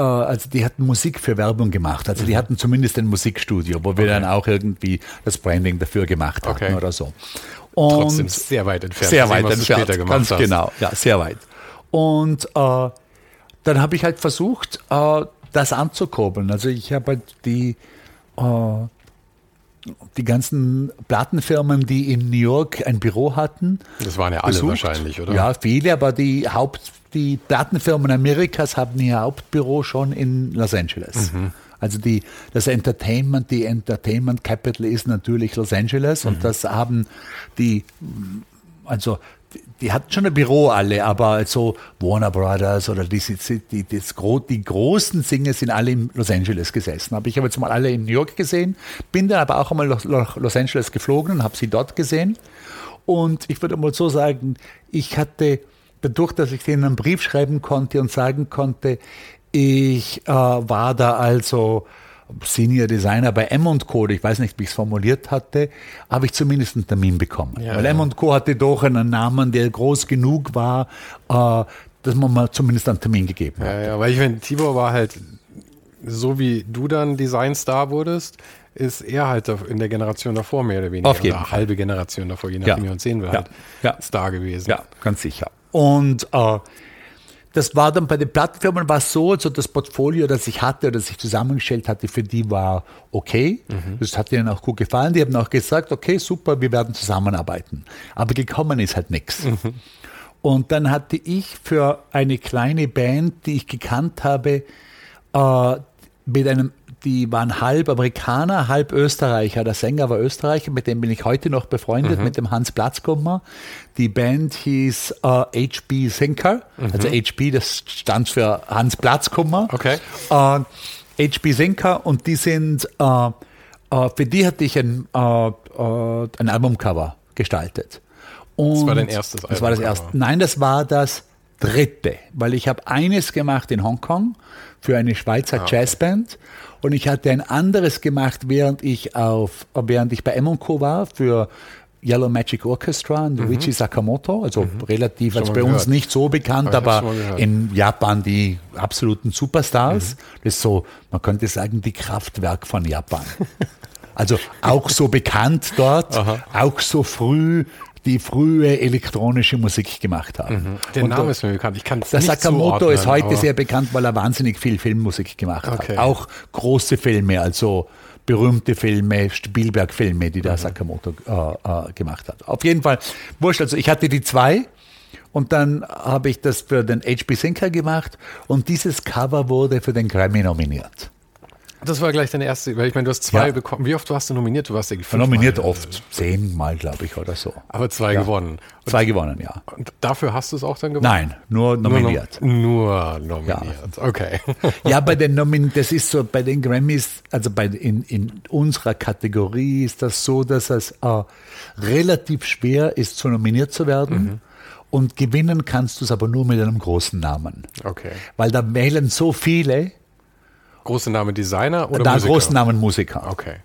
also die hatten Musik für Werbung gemacht. Also Mhm. die hatten zumindest ein Musikstudio, wo wir dann auch irgendwie das Branding dafür gemacht hatten Okay. oder so. Und Trotzdem sehr weit entfernt. sehr weit du entfernt, später gemacht ganz hast. genau, ja, sehr weit. Und äh, dann habe ich halt versucht, äh, das anzukurbeln. Also ich habe halt die, äh, die ganzen Plattenfirmen, die in New York ein Büro hatten. Das waren ja alle besucht. wahrscheinlich, oder? Ja, viele, aber die Haupt, die Plattenfirmen Amerikas haben ihr Hauptbüro schon in Los Angeles. Mhm. Also die, das Entertainment, die Entertainment Capital ist natürlich Los Angeles mhm. und das haben die, also die hatten schon ein Büro alle, aber so Warner Brothers oder die, die, das, die großen Singer sind alle in Los Angeles gesessen. Habe ich aber jetzt mal alle in New York gesehen, bin dann aber auch einmal nach Los Angeles geflogen und habe sie dort gesehen. Und ich würde mal so sagen, ich hatte dadurch, dass ich denen einen Brief schreiben konnte und sagen konnte, ich äh, war da also Senior Designer bei M Co., ich weiß nicht, wie ich es formuliert hatte, habe ich zumindest einen Termin bekommen. Ja, Weil ja. M Co. hatte doch einen Namen, der groß genug war, äh, dass man mal zumindest einen Termin gegeben hat. Ja, ja, weil ich meine, Tibor war halt, so wie du dann Designstar wurdest, ist er halt in der Generation davor mehr oder weniger. Auf jeden Fall. halbe Generation davor, je nachdem, ja. wie uns sehen will, halt ja. Star gewesen. Ja, ganz sicher. Und äh, das war dann bei den Plattenfirmen war so, also das Portfolio, das ich hatte oder das ich zusammengestellt hatte, für die war okay. Mhm. Das hat ihnen auch gut gefallen. Die haben auch gesagt, okay, super, wir werden zusammenarbeiten. Aber gekommen ist halt nichts. Mhm. Und dann hatte ich für eine kleine Band, die ich gekannt habe, äh, mit einem die waren halb Amerikaner, halb Österreicher. Der Sänger war Österreicher, mit dem bin ich heute noch befreundet, mhm. mit dem Hans Platzkummer. Die Band hieß äh, HB Sinker, mhm. also HB, das stand für Hans Platzkummer. Okay. Äh, HB Sinker und die sind, äh, für die hatte ich ein, ein Albumcover gestaltet. Und das war dein erstes Album? Das war das erste. Nein, das war das dritte, weil ich habe eines gemacht in Hongkong für eine Schweizer ah. Jazzband und ich hatte ein anderes gemacht, während ich auf, während ich bei M&Co war für Yellow Magic Orchestra und mhm. Richie Sakamoto, also mhm. relativ, als bei gehört. uns nicht so bekannt, aber, aber in Japan die absoluten Superstars. Mhm. Das ist so, man könnte sagen, die Kraftwerk von Japan. Also auch so bekannt dort, Aha. auch so früh die frühe elektronische Musik gemacht haben. Mhm. Der und Name ist mir bekannt. Ich kann Der Sakamoto ist heute sehr bekannt, weil er wahnsinnig viel Filmmusik gemacht okay. hat. Auch große Filme, also berühmte Filme, Spielberg-Filme, die der mhm. Sakamoto äh, äh, gemacht hat. Auf jeden Fall, wurscht, also ich hatte die zwei und dann habe ich das für den HB Sinker gemacht und dieses Cover wurde für den Grammy nominiert. Das war gleich deine erste, weil ich meine, du hast zwei ja. bekommen. Wie oft warst du nominiert? Du warst ja Nominiert oft, zehnmal, glaube ich, oder so. Aber zwei ja. gewonnen. Und zwei gewonnen, ja. Und dafür hast du es auch dann gewonnen? Nein, nur nominiert. Nur, nur nominiert, ja. okay. Ja, bei den Nomin das ist so, bei den Grammys, also bei, in, in unserer Kategorie ist das so, dass es äh, relativ schwer ist, zu nominiert zu werden. Mhm. Und gewinnen kannst du es aber nur mit einem großen Namen. Okay. Weil da wählen so viele, Große Name Designer oder da Musiker? großen Namen Musiker. Okay.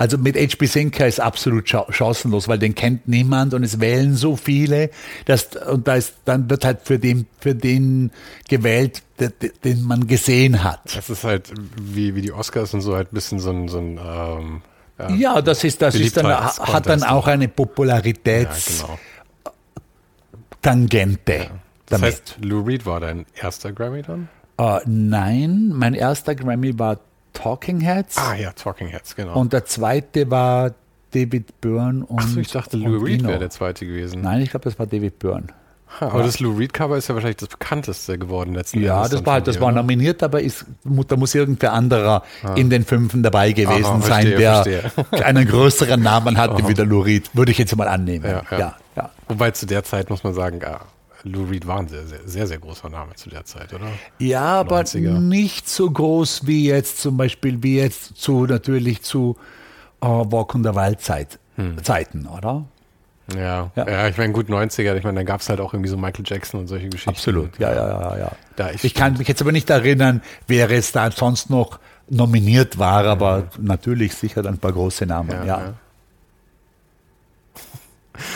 Also mit HB Sinker ist absolut chancenlos, weil den kennt niemand und es wählen so viele, dass, und da ist, dann wird halt für den, für den gewählt, den, den man gesehen hat. Das ist halt wie, wie die Oscars und so halt ein bisschen so ein, so ein ähm, ja, ja, das ist, das ist dann, hat dann auch eine Popularitäts ja, genau. Tangente. Ja. Das damit. heißt, Lou Reed war dein erster Grammy dann? Uh, nein, mein erster Grammy war Talking Heads. Ah ja, Talking Heads, genau. Und der zweite war David Byrne und. Achso, ich dachte, Lou Reed wäre der zweite gewesen. Nein, ich glaube, das war David Byrne. Ha, aber ja. das Lou Reed Cover ist ja wahrscheinlich das bekannteste geworden letzten Ja, das war halt, das war nominiert, aber ist, da muss irgendwer anderer ah. in den Fünfen dabei gewesen Aha, sein, verstehe, der verstehe. einen größeren Namen hatte Aha. wie der Lou Reed, würde ich jetzt mal annehmen. Ja, ja. ja. Wobei zu der Zeit muss man sagen, ja, Lou Reed war ein sehr, sehr, sehr, sehr großer Name zu der Zeit, oder? Ja, aber 90er. nicht so groß wie jetzt zum Beispiel, wie jetzt zu natürlich zu uh, Walk on the Wild Zeit, hm. Zeiten, oder? Ja, ja, ja ich meine, gut 90er, ich meine, dann gab es halt auch irgendwie so Michael Jackson und solche Geschichten. Absolut, ja, ja, ja, ja. Da ich, ich kann mich jetzt aber nicht erinnern, wer es da sonst noch nominiert war, aber ja. natürlich sicher ein paar große Namen, ja. ja.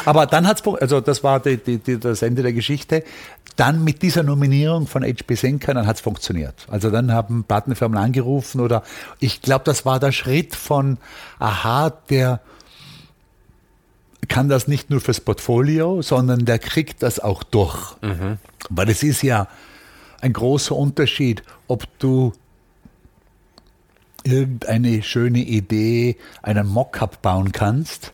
Aber dann hat es, also das war die, die, die, das Ende der Geschichte. Dann mit dieser Nominierung von HB Senker, dann hat es funktioniert. Also dann haben Plattenfirmen angerufen oder ich glaube, das war der Schritt von Aha, der kann das nicht nur fürs Portfolio, sondern der kriegt das auch durch. Mhm. Weil es ist ja ein großer Unterschied, ob du irgendeine schöne Idee, einen Mockup bauen kannst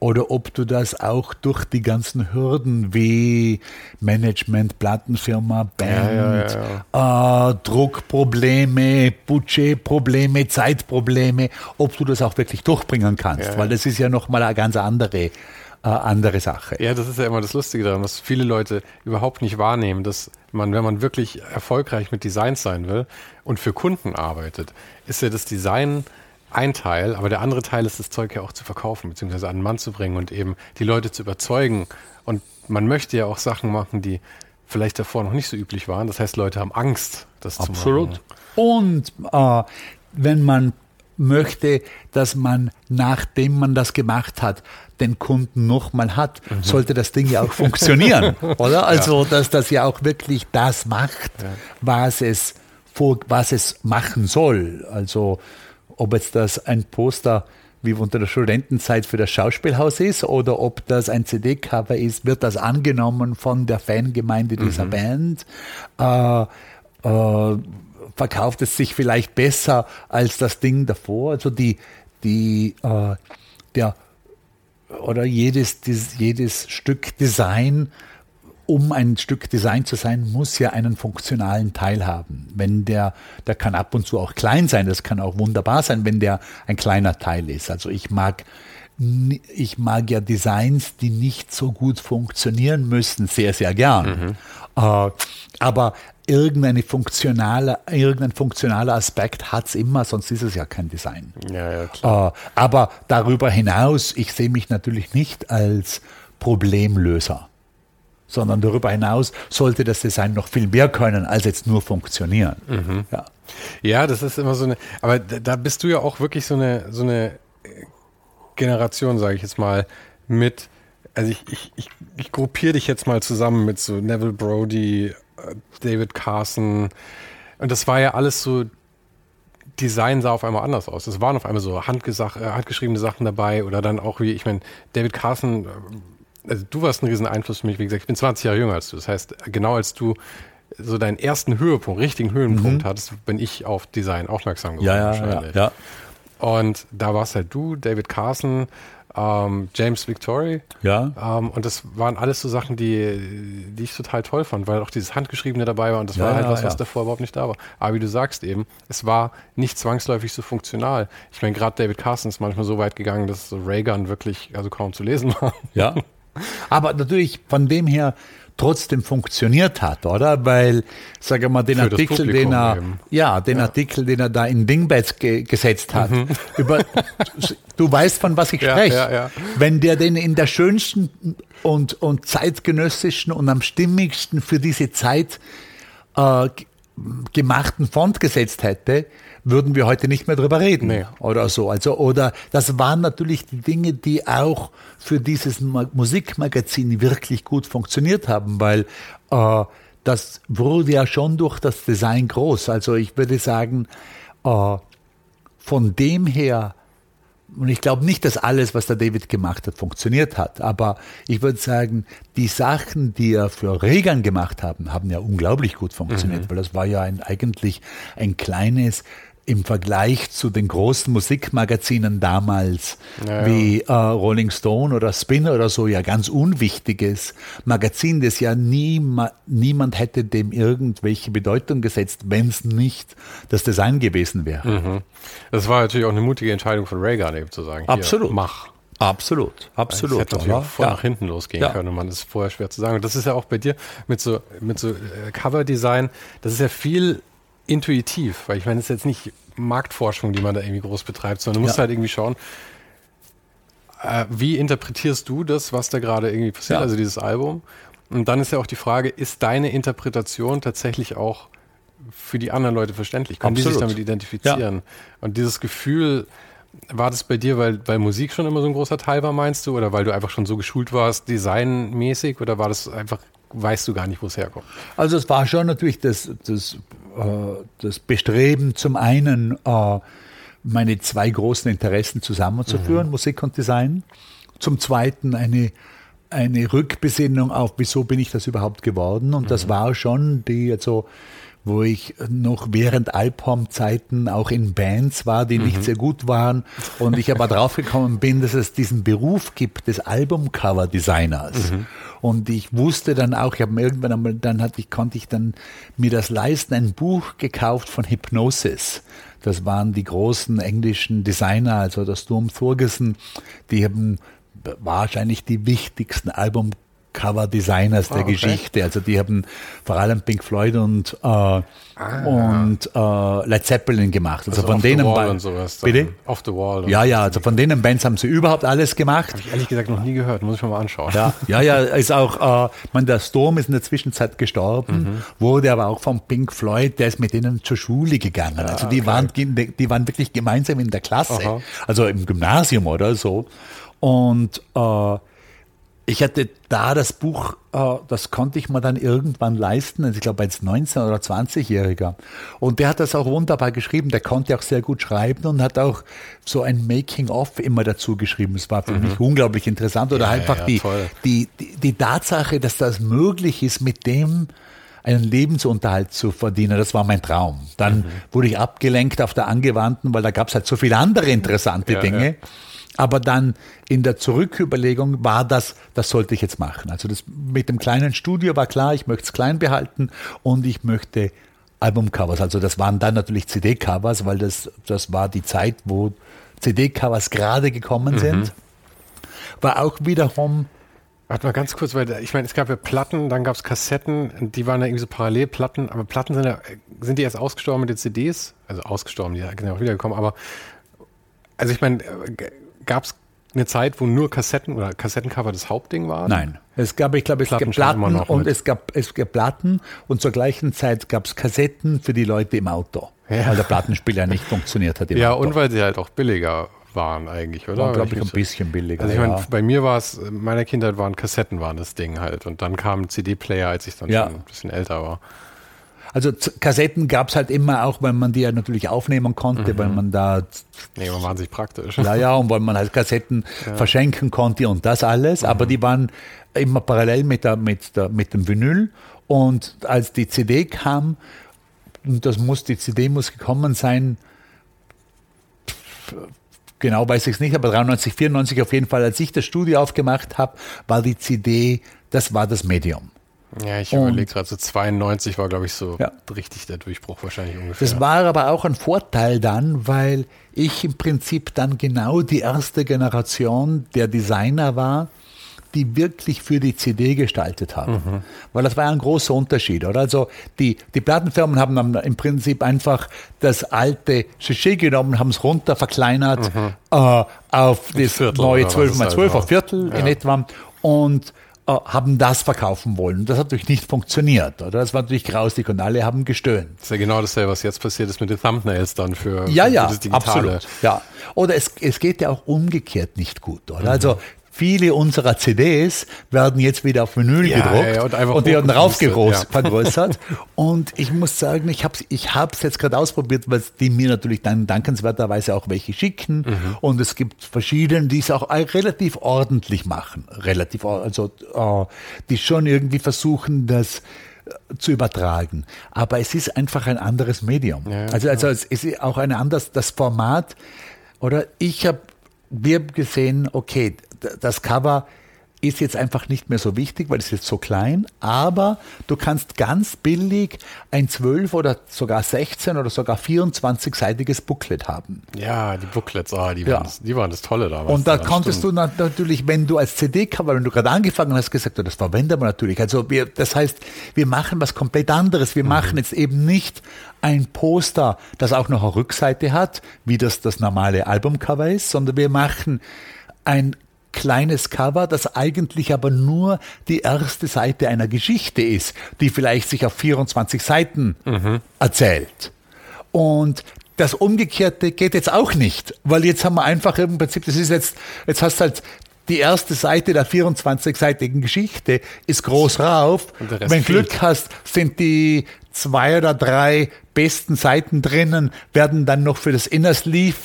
oder ob du das auch durch die ganzen Hürden wie Management, Plattenfirma, Band, ja, ja, äh, Druckprobleme, Budgetprobleme, Zeitprobleme, ob du das auch wirklich durchbringen kannst, weil das ist ja nochmal eine ganz andere äh, andere Sache. Ja, das ist ja immer das Lustige daran, was viele Leute überhaupt nicht wahrnehmen, dass man, wenn man wirklich erfolgreich mit Designs sein will und für Kunden arbeitet, ist ja das Design ein Teil, aber der andere Teil ist das Zeug ja auch zu verkaufen, beziehungsweise an den Mann zu bringen und eben die Leute zu überzeugen. Und man möchte ja auch Sachen machen, die vielleicht davor noch nicht so üblich waren. Das heißt, Leute haben Angst, das Absolut. zu machen. Und äh, wenn man möchte, dass man, nachdem man das gemacht hat, den Kunden nochmal hat, mhm. sollte das Ding ja auch funktionieren, oder? Also, ja. dass das ja auch wirklich das macht, ja. was es was es machen soll. Also, ob jetzt das ein Poster wie unter der Studentenzeit für das Schauspielhaus ist oder ob das ein CD-Cover ist, wird das angenommen von der Fangemeinde dieser mhm. Band. Äh, äh, verkauft es sich vielleicht besser als das Ding davor. Also die, die, äh, der, oder jedes, jedes Stück Design, um ein Stück Design zu sein, muss ja einen funktionalen Teil haben. Wenn der, der kann ab und zu auch klein sein, das kann auch wunderbar sein, wenn der ein kleiner Teil ist. Also ich mag ich mag ja Designs, die nicht so gut funktionieren müssen, sehr, sehr gern. Mhm. Äh, aber irgendeine funktionale, irgendein funktionaler Aspekt hat es immer, sonst ist es ja kein Design. Ja, ja. Äh, aber darüber hinaus, ich sehe mich natürlich nicht als Problemlöser, sondern darüber hinaus sollte das Design noch viel mehr können, als jetzt nur funktionieren. Mhm. Ja. ja, das ist immer so eine, aber da bist du ja auch wirklich so eine, so eine Generation, sage ich jetzt mal, mit, also ich, ich, ich, ich gruppiere dich jetzt mal zusammen mit so Neville Brody, David Carson. Und das war ja alles so, Design sah auf einmal anders aus. Es waren auf einmal so äh, handgeschriebene Sachen dabei oder dann auch wie, ich meine, David Carson, äh, also du warst ein riesen Einfluss für mich, wie gesagt, ich bin 20 Jahre jünger als du. Das heißt, genau als du so deinen ersten Höhepunkt, richtigen Höhepunkt mhm. hattest, bin ich auf Design aufmerksam geworden. Ja, ja, ja, ja. Und da warst halt du, David Carson, ähm, James Victory. Ja. Ähm, und das waren alles so Sachen, die, die ich total toll fand, weil auch dieses Handgeschriebene dabei war und das ja, war halt was, was davor überhaupt nicht da war. Aber wie du sagst eben, es war nicht zwangsläufig so funktional. Ich meine, gerade David Carson ist manchmal so weit gegangen, dass so Raygun wirklich also kaum zu lesen war. Ja. Aber natürlich von dem her trotzdem funktioniert hat, oder? Weil, sage mal, den Für Artikel, den er, eben. ja, den ja. Artikel, den er da in Dingbeds ge gesetzt hat, mhm. über, du weißt, von was ich ja, spreche. Ja, Wenn der den in der schönsten und, und zeitgenössischen und am stimmigsten für diese Zeit äh, gemachten Font gesetzt hätte, würden wir heute nicht mehr drüber reden nee. oder so. Also oder das waren natürlich die Dinge, die auch für dieses Musikmagazin wirklich gut funktioniert haben, weil äh, das wurde ja schon durch das Design groß. Also ich würde sagen, äh, von dem her und ich glaube nicht, dass alles, was der David gemacht hat, funktioniert hat. Aber ich würde sagen, die Sachen, die er für Regan gemacht haben, haben ja unglaublich gut funktioniert, mhm. weil das war ja ein, eigentlich ein kleines im Vergleich zu den großen Musikmagazinen damals, ja, wie äh, Rolling Stone oder Spin oder so, ja ganz unwichtiges Magazin, das ja nie, niemand hätte dem irgendwelche Bedeutung gesetzt, wenn es nicht das Design gewesen wäre. Mhm. Das war natürlich auch eine mutige Entscheidung von Reagan eben zu sagen, absolut, mach. Absolut, absolut. Es hätte natürlich auch voll ja. nach hinten losgehen ja. können und man ist vorher schwer zu sagen. Und das ist ja auch bei dir mit so, mit so äh, Cover-Design, das ist ja viel intuitiv, weil ich meine, es ist jetzt nicht Marktforschung, die man da irgendwie groß betreibt, sondern du musst ja. halt irgendwie schauen, äh, wie interpretierst du das, was da gerade irgendwie passiert, ja. also dieses Album? Und dann ist ja auch die Frage, ist deine Interpretation tatsächlich auch für die anderen Leute verständlich? Können Absolut. die sich damit identifizieren? Ja. Und dieses Gefühl, war das bei dir, weil, weil Musik schon immer so ein großer Teil war, meinst du? Oder weil du einfach schon so geschult warst, designmäßig? Oder war das einfach, weißt du gar nicht, wo es herkommt? Also es war schon natürlich das, das das Bestreben, zum einen äh, meine zwei großen Interessen zusammenzuführen, mhm. Musik und Design. zum Zweiten eine, eine Rückbesinnung auf, wieso bin ich das überhaupt geworden. Und das mhm. war schon die, also wo ich noch während Alphorn-Zeiten auch in Bands war, die nicht mhm. sehr gut waren. Und ich aber draufgekommen bin, dass es diesen Beruf gibt des Albumcover-Designers. Mhm. Und ich wusste dann auch, ich habe mir irgendwann einmal, dann hatte ich, konnte ich dann mir das leisten, ein Buch gekauft von Hypnosis. Das waren die großen englischen Designer, also der Sturm Thorgerson, die haben wahrscheinlich die wichtigsten Album Cover-Designers der okay. Geschichte. Also die haben vor allem Pink Floyd und, äh, ah, und äh, Led Zeppelin gemacht. Also, also von denen und sowas Bitte? Off the Wall. Ja, ja, also von denen Bands haben sie überhaupt alles gemacht. Habe ich ehrlich gesagt noch nie gehört, muss ich mir mal anschauen. Ja, ja, ja ist auch, äh, man, der Storm ist in der Zwischenzeit gestorben, mhm. wurde aber auch von Pink Floyd, der ist mit denen zur Schule gegangen. Also die okay. waren, die waren wirklich gemeinsam in der Klasse, Aha. also im Gymnasium oder so. Und äh, ich hatte da das Buch, äh, das konnte ich mir dann irgendwann leisten, also ich glaube als 19- oder 20-Jähriger. Und der hat das auch wunderbar geschrieben, der konnte auch sehr gut schreiben und hat auch so ein Making-of immer dazu geschrieben. Es war für mhm. mich unglaublich interessant. Oder ja, einfach ja, die, die, die, die Tatsache, dass das möglich ist, mit dem einen Lebensunterhalt zu verdienen. Das war mein Traum. Dann mhm. wurde ich abgelenkt auf der Angewandten, weil da gab es halt so viele andere interessante ja, Dinge. Aber dann in der Zurücküberlegung war das, das sollte ich jetzt machen. Also das mit dem kleinen Studio war klar, ich möchte es klein behalten und ich möchte Albumcovers. Also das waren dann natürlich CD-Covers, weil das, das war die Zeit, wo CD-Covers gerade gekommen mhm. sind. War auch wiederum Warte mal ganz kurz, weil ich meine, es gab ja Platten, dann gab es Kassetten, die waren ja irgendwie so Parallelplatten, aber Platten sind ja, sind die erst ausgestorben mit den CDs? Also ausgestorben, die sind ja auch wiedergekommen, aber also ich meine, gab es eine Zeit, wo nur Kassetten oder Kassettencover das Hauptding waren? Nein. Es gab, ich glaube, es Platten gab Platten und es gab, es gab Platten und zur gleichen Zeit gab es Kassetten für die Leute im Auto. Ja. Weil der Plattenspieler nicht funktioniert hat im ja, Auto. Ja, und weil sie halt auch billiger waren eigentlich, oder? War, glaube ich, ein bisschen billiger. Also ich meine, bei mir war es, in meiner Kindheit waren Kassetten waren das Ding halt und dann kam CD-Player, als ich dann ja. schon ein bisschen älter war. Also Kassetten gab es halt immer auch, weil man die ja natürlich aufnehmen konnte, mhm. weil man da. Nee, man sich praktisch. Ja, ja, und weil man halt Kassetten ja. verschenken konnte und das alles. Mhm. Aber die waren immer parallel mit, der, mit, der, mit dem Vinyl. Und als die CD kam, und das muss, die CD muss gekommen sein, genau weiß ich es nicht, aber 93, 94 auf jeden Fall, als ich das Studio aufgemacht habe, war die CD, das war das Medium. Ja, ich überlege gerade, so 92 war, glaube ich, so ja. richtig der Durchbruch wahrscheinlich ungefähr. Das war aber auch ein Vorteil dann, weil ich im Prinzip dann genau die erste Generation der Designer war, die wirklich für die CD gestaltet haben. Mhm. Weil das war ein großer Unterschied, oder? Also die, die Plattenfirmen haben dann im Prinzip einfach das alte Shishi genommen, haben es runter verkleinert mhm. äh, auf das Viertel, neue 12x12, auf Viertel ja. in etwa und haben das verkaufen wollen. Das hat natürlich nicht funktioniert. Oder? Das war natürlich grausig und alle haben gestöhnt. Das ist ja genau dasselbe, was jetzt passiert ist mit den Thumbnails dann für, ja, ja, für das Digitale. Absolut, ja, Oder es, es geht ja auch umgekehrt nicht gut. Oder? Mhm. Also viele unserer CDs werden jetzt wieder auf Vinyl ja, gedruckt ja, und, und, die werden raufvergrößert. Ja. und ich muss sagen, ich habe es ich hab's jetzt gerade ausprobiert, weil die mir natürlich dann dankenswerterweise auch welche schicken. Mhm. Und es gibt verschiedene, die es auch relativ ordentlich machen. Relativ, also äh, die schon irgendwie versuchen, das äh, zu übertragen. Aber es ist einfach ein anderes Medium. Ja, also, also es ist auch ein anderes, das Format, oder ich habe, wir haben gesehen, okay, das Cover ist jetzt einfach nicht mehr so wichtig, weil es ist so klein, aber du kannst ganz billig ein 12 oder sogar 16 oder sogar 24-seitiges Booklet haben. Ja, die Booklets, oh, die, ja. waren das, die waren das Tolle damals. Und da konntest stimmt. du natürlich, wenn du als CD-Cover, wenn du gerade angefangen hast, gesagt, das verwenden wir natürlich. Also wir, das heißt, wir machen was komplett anderes. Wir mhm. machen jetzt eben nicht ein Poster, das auch noch eine Rückseite hat, wie das das normale Albumcover ist, sondern wir machen ein kleines Cover, das eigentlich aber nur die erste Seite einer Geschichte ist, die vielleicht sich auf 24 Seiten mhm. erzählt. Und das Umgekehrte geht jetzt auch nicht, weil jetzt haben wir einfach im Prinzip, das ist jetzt, jetzt hast du halt die erste Seite der 24-seitigen Geschichte ist groß rauf. Wenn Glück hast, sind die zwei oder drei besten Seiten drinnen, werden dann noch für das Inner Sleeve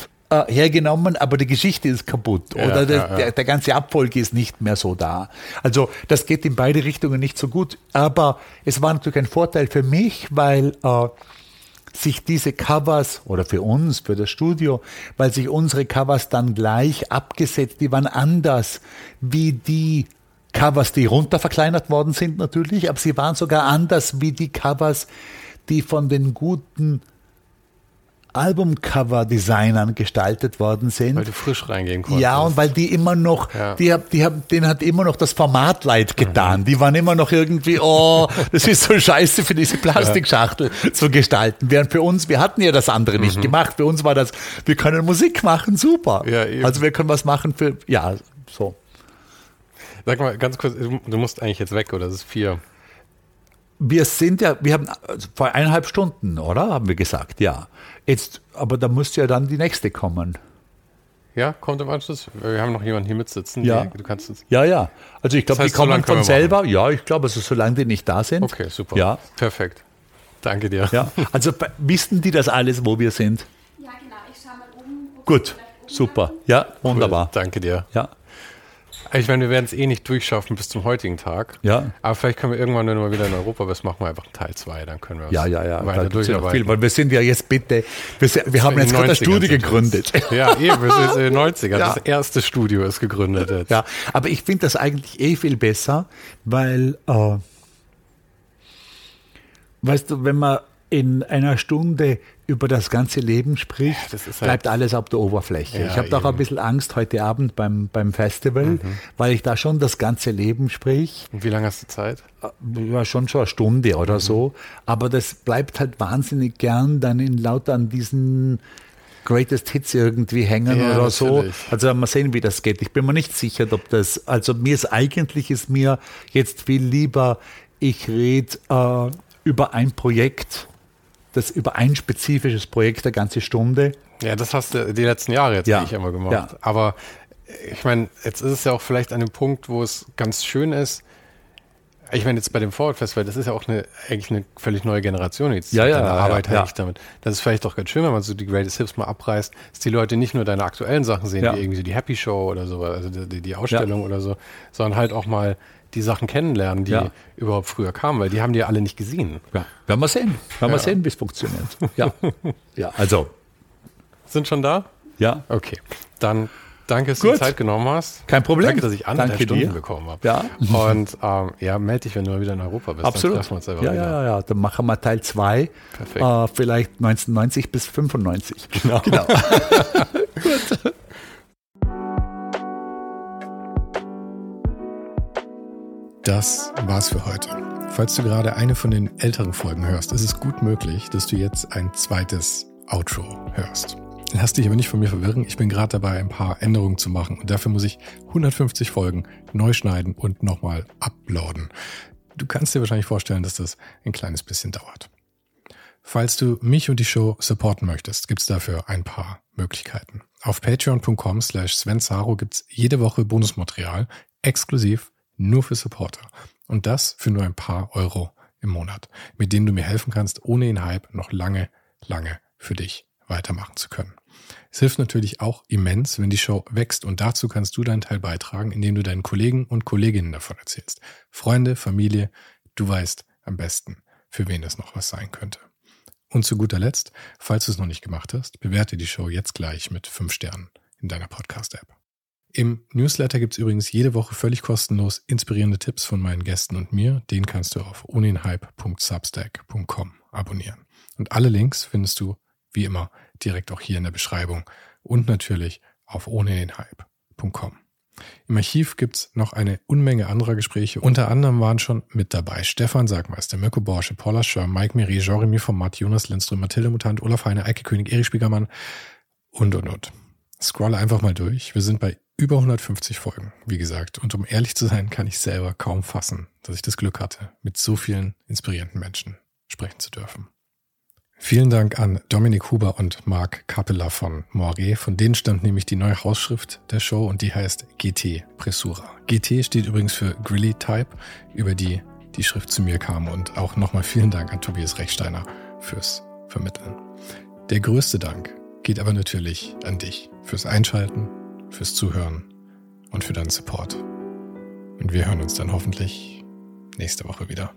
äh, hergenommen, aber die Geschichte ist kaputt Ja, oder der, ja, ja. Der, der ganze Abfolge ist nicht mehr so da. Also das geht in beide Richtungen nicht so gut, aber es war natürlich ein Vorteil für mich, weil äh, sich diese Covers oder für uns, für das Studio, weil sich unsere Covers dann gleich abgesetzt, die waren anders wie die Covers, die runterverkleinert worden sind natürlich, aber sie waren sogar anders wie die Covers, die von den guten Albumcover-Designern gestaltet worden sind. Weil du frisch reingehen konntest. Ja, und weil die immer noch, Ja. die, hab- die haben, denen hat immer noch das Format leid getan. Die waren immer noch irgendwie, oh, das ist so scheiße für diese Plastikschachtel zu gestalten. Während für uns, wir hatten ja das andere nicht gemacht. Für uns war das, wir können Musik machen, super. Mhm. Ja, eben. also wir können was machen für, ja, so. Sag mal ganz kurz, du du musst eigentlich jetzt weg, oder? Das ist vier. Wir sind ja, wir haben also vor eineinhalb Stunden, oder? Haben wir gesagt, ja. Jetzt, aber da muss ja dann die nächste kommen. Ja, kommt im Anschluss. Wir haben noch jemanden hier mitsitzen. Ja. Die, du kannst jetzt. Ja, ja. Also ich glaube, Das heißt, die kommen so von selber. Ja, ich glaube, also solange die nicht da sind. Okay, super. Ja. Perfekt. Danke dir. Ja, also wissen die das alles, wo wir sind? Ja, genau. Ich schaue mal um. Gut, super. Ja, Cool. wunderbar. Danke dir. Ja, Ich meine, wir werden es eh nicht durchschaffen bis zum heutigen Tag. Ja. Aber vielleicht können wir irgendwann, wenn mal wieder in Europa bist, machen wir einfach einen Teil 2. Dann können wir ja, ja, ja. weiter gibt's ja durcharbeiten. viel, weil wir sind ja jetzt bitte, wir, sind, wir haben jetzt gerade das 90ern Studio gegründet. Ja, eben, wir sind in den 90ern. Ja. Das erste Studio ist gegründet jetzt. Ja, aber ich finde das eigentlich eh viel besser, weil, äh, weißt du, wenn man in einer Stunde über das ganze Leben spricht, ist halt- bleibt alles auf der Oberfläche. Ja, ich habe doch eben. ein bisschen Angst heute Abend beim, beim Festival, weil ich da schon das ganze Leben sprich. Und wie lange hast du Zeit? ja, schon schon eine Stunde oder so. Aber das bleibt halt wahnsinnig gern dann in lauter an diesen Greatest Hits irgendwie hängen Ja, oder so. natürlich. Also mal sehen, wie das geht. Ich bin mir nicht sicher, ob das, also mir ist eigentlich ist mir jetzt viel lieber, ich rede äh, über ein Projekt, das über ein spezifisches Projekt eine ganze Stunde. Ja, das hast du die letzten Jahre jetzt Ja. nicht immer gemacht. Ja. Aber ich meine, jetzt ist es ja auch vielleicht an dem Punkt, wo es ganz schön ist. Ich meine, jetzt bei dem Forward Festival, das ist ja auch eine, eigentlich eine völlig neue Generation jetzt. Ja, ja, deine ja, Arbeit ja. eigentlich damit. Das ist vielleicht doch ganz schön, wenn man so die Greatest Hits mal abreißt, dass die Leute nicht nur deine aktuellen Sachen sehen, Ja. wie irgendwie die Happy Show oder so, also die- die Ausstellung oder so, sondern halt auch mal die Sachen kennenlernen, die Ja. überhaupt früher kamen, weil die haben die ja alle nicht gesehen. Ja, werden wir sehen. Werden wir sehen, wie es funktioniert. Ja. ja, also, Sind schon da? ja. Okay. Dann danke, dass du Gut. die Zeit genommen hast. Kein Problem. Danke, dass ich anderthalb Danke Stunden dir. bekommen habe. Ja. Und ähm, ja, melde dich, wenn du mal wieder in Europa bist. Absolut. Dann uns ja, wieder. ja, ja. Dann machen wir Teil 2. Perfekt. Äh, vielleicht 1990 bis 95. Genau. genau. Das war's für heute. Falls du gerade eine von den älteren Folgen hörst, ist es gut möglich, dass du jetzt ein zweites Outro hörst. Lass dich aber nicht von mir verwirren. Ich bin gerade dabei, ein paar Änderungen zu machen und dafür muss ich 150 Folgen neu schneiden und nochmal uploaden. Du kannst dir wahrscheinlich vorstellen, dass das ein kleines bisschen dauert. Falls du mich und die Show supporten möchtest, gibt's dafür ein paar Möglichkeiten. Auf patreon.com slash svensaro gibt's jede Woche Bonusmaterial, exklusiv nur für Supporter. Und das für nur ein paar Euro im Monat, mit denen du mir helfen kannst, ohne den Hype noch lange, lange für dich weitermachen zu können. Es hilft natürlich auch immens, wenn die Show wächst und dazu kannst du deinen Teil beitragen, indem du deinen Kollegen und Kolleginnen davon erzählst. Freunde, Familie, du weißt am besten, für wen das noch was sein könnte. Und zu guter Letzt, falls du es noch nicht gemacht hast, bewerte die Show jetzt gleich mit 5 Sternen in deiner Podcast-App. Im Newsletter gibt's übrigens jede Woche völlig kostenlos inspirierende Tipps von meinen Gästen und mir. Den kannst du auf ohnenhype.substack.com abonnieren. Und alle Links findest du, wie immer, direkt auch hier in der Beschreibung und natürlich auf ohnenhype.com. Im Archiv gibt's noch eine Unmenge anderer Gespräche. Unter anderem waren schon mit dabei Stefan Sagmeister, Mirko Borsche, Paula Schör, Mike Miri, Jeremy Format, Jonas Lindström, Mathilde Mutant, Olaf Heine, Eike König, Erich Spiegermann und, und, und. Scrolle einfach mal durch. Wir sind bei über 150 Folgen, wie gesagt. Und um ehrlich zu sein, kann ich selber kaum fassen, dass ich das Glück hatte, mit so vielen inspirierenden Menschen sprechen zu dürfen. Vielen Dank an Dominik Huber und Marc Capella von Moiré. Von denen stammt nämlich die neue Hausschrift der Show und die heißt GT Pressura. GT steht übrigens für Grilly Type, über die die Schrift zu mir kam. Und auch nochmal vielen Dank an Tobias Rechsteiner fürs Vermitteln. Der größte Dank geht aber natürlich an dich fürs Einschalten, fürs Zuhören und für deinen Support. Und wir hören uns dann hoffentlich nächste Woche wieder.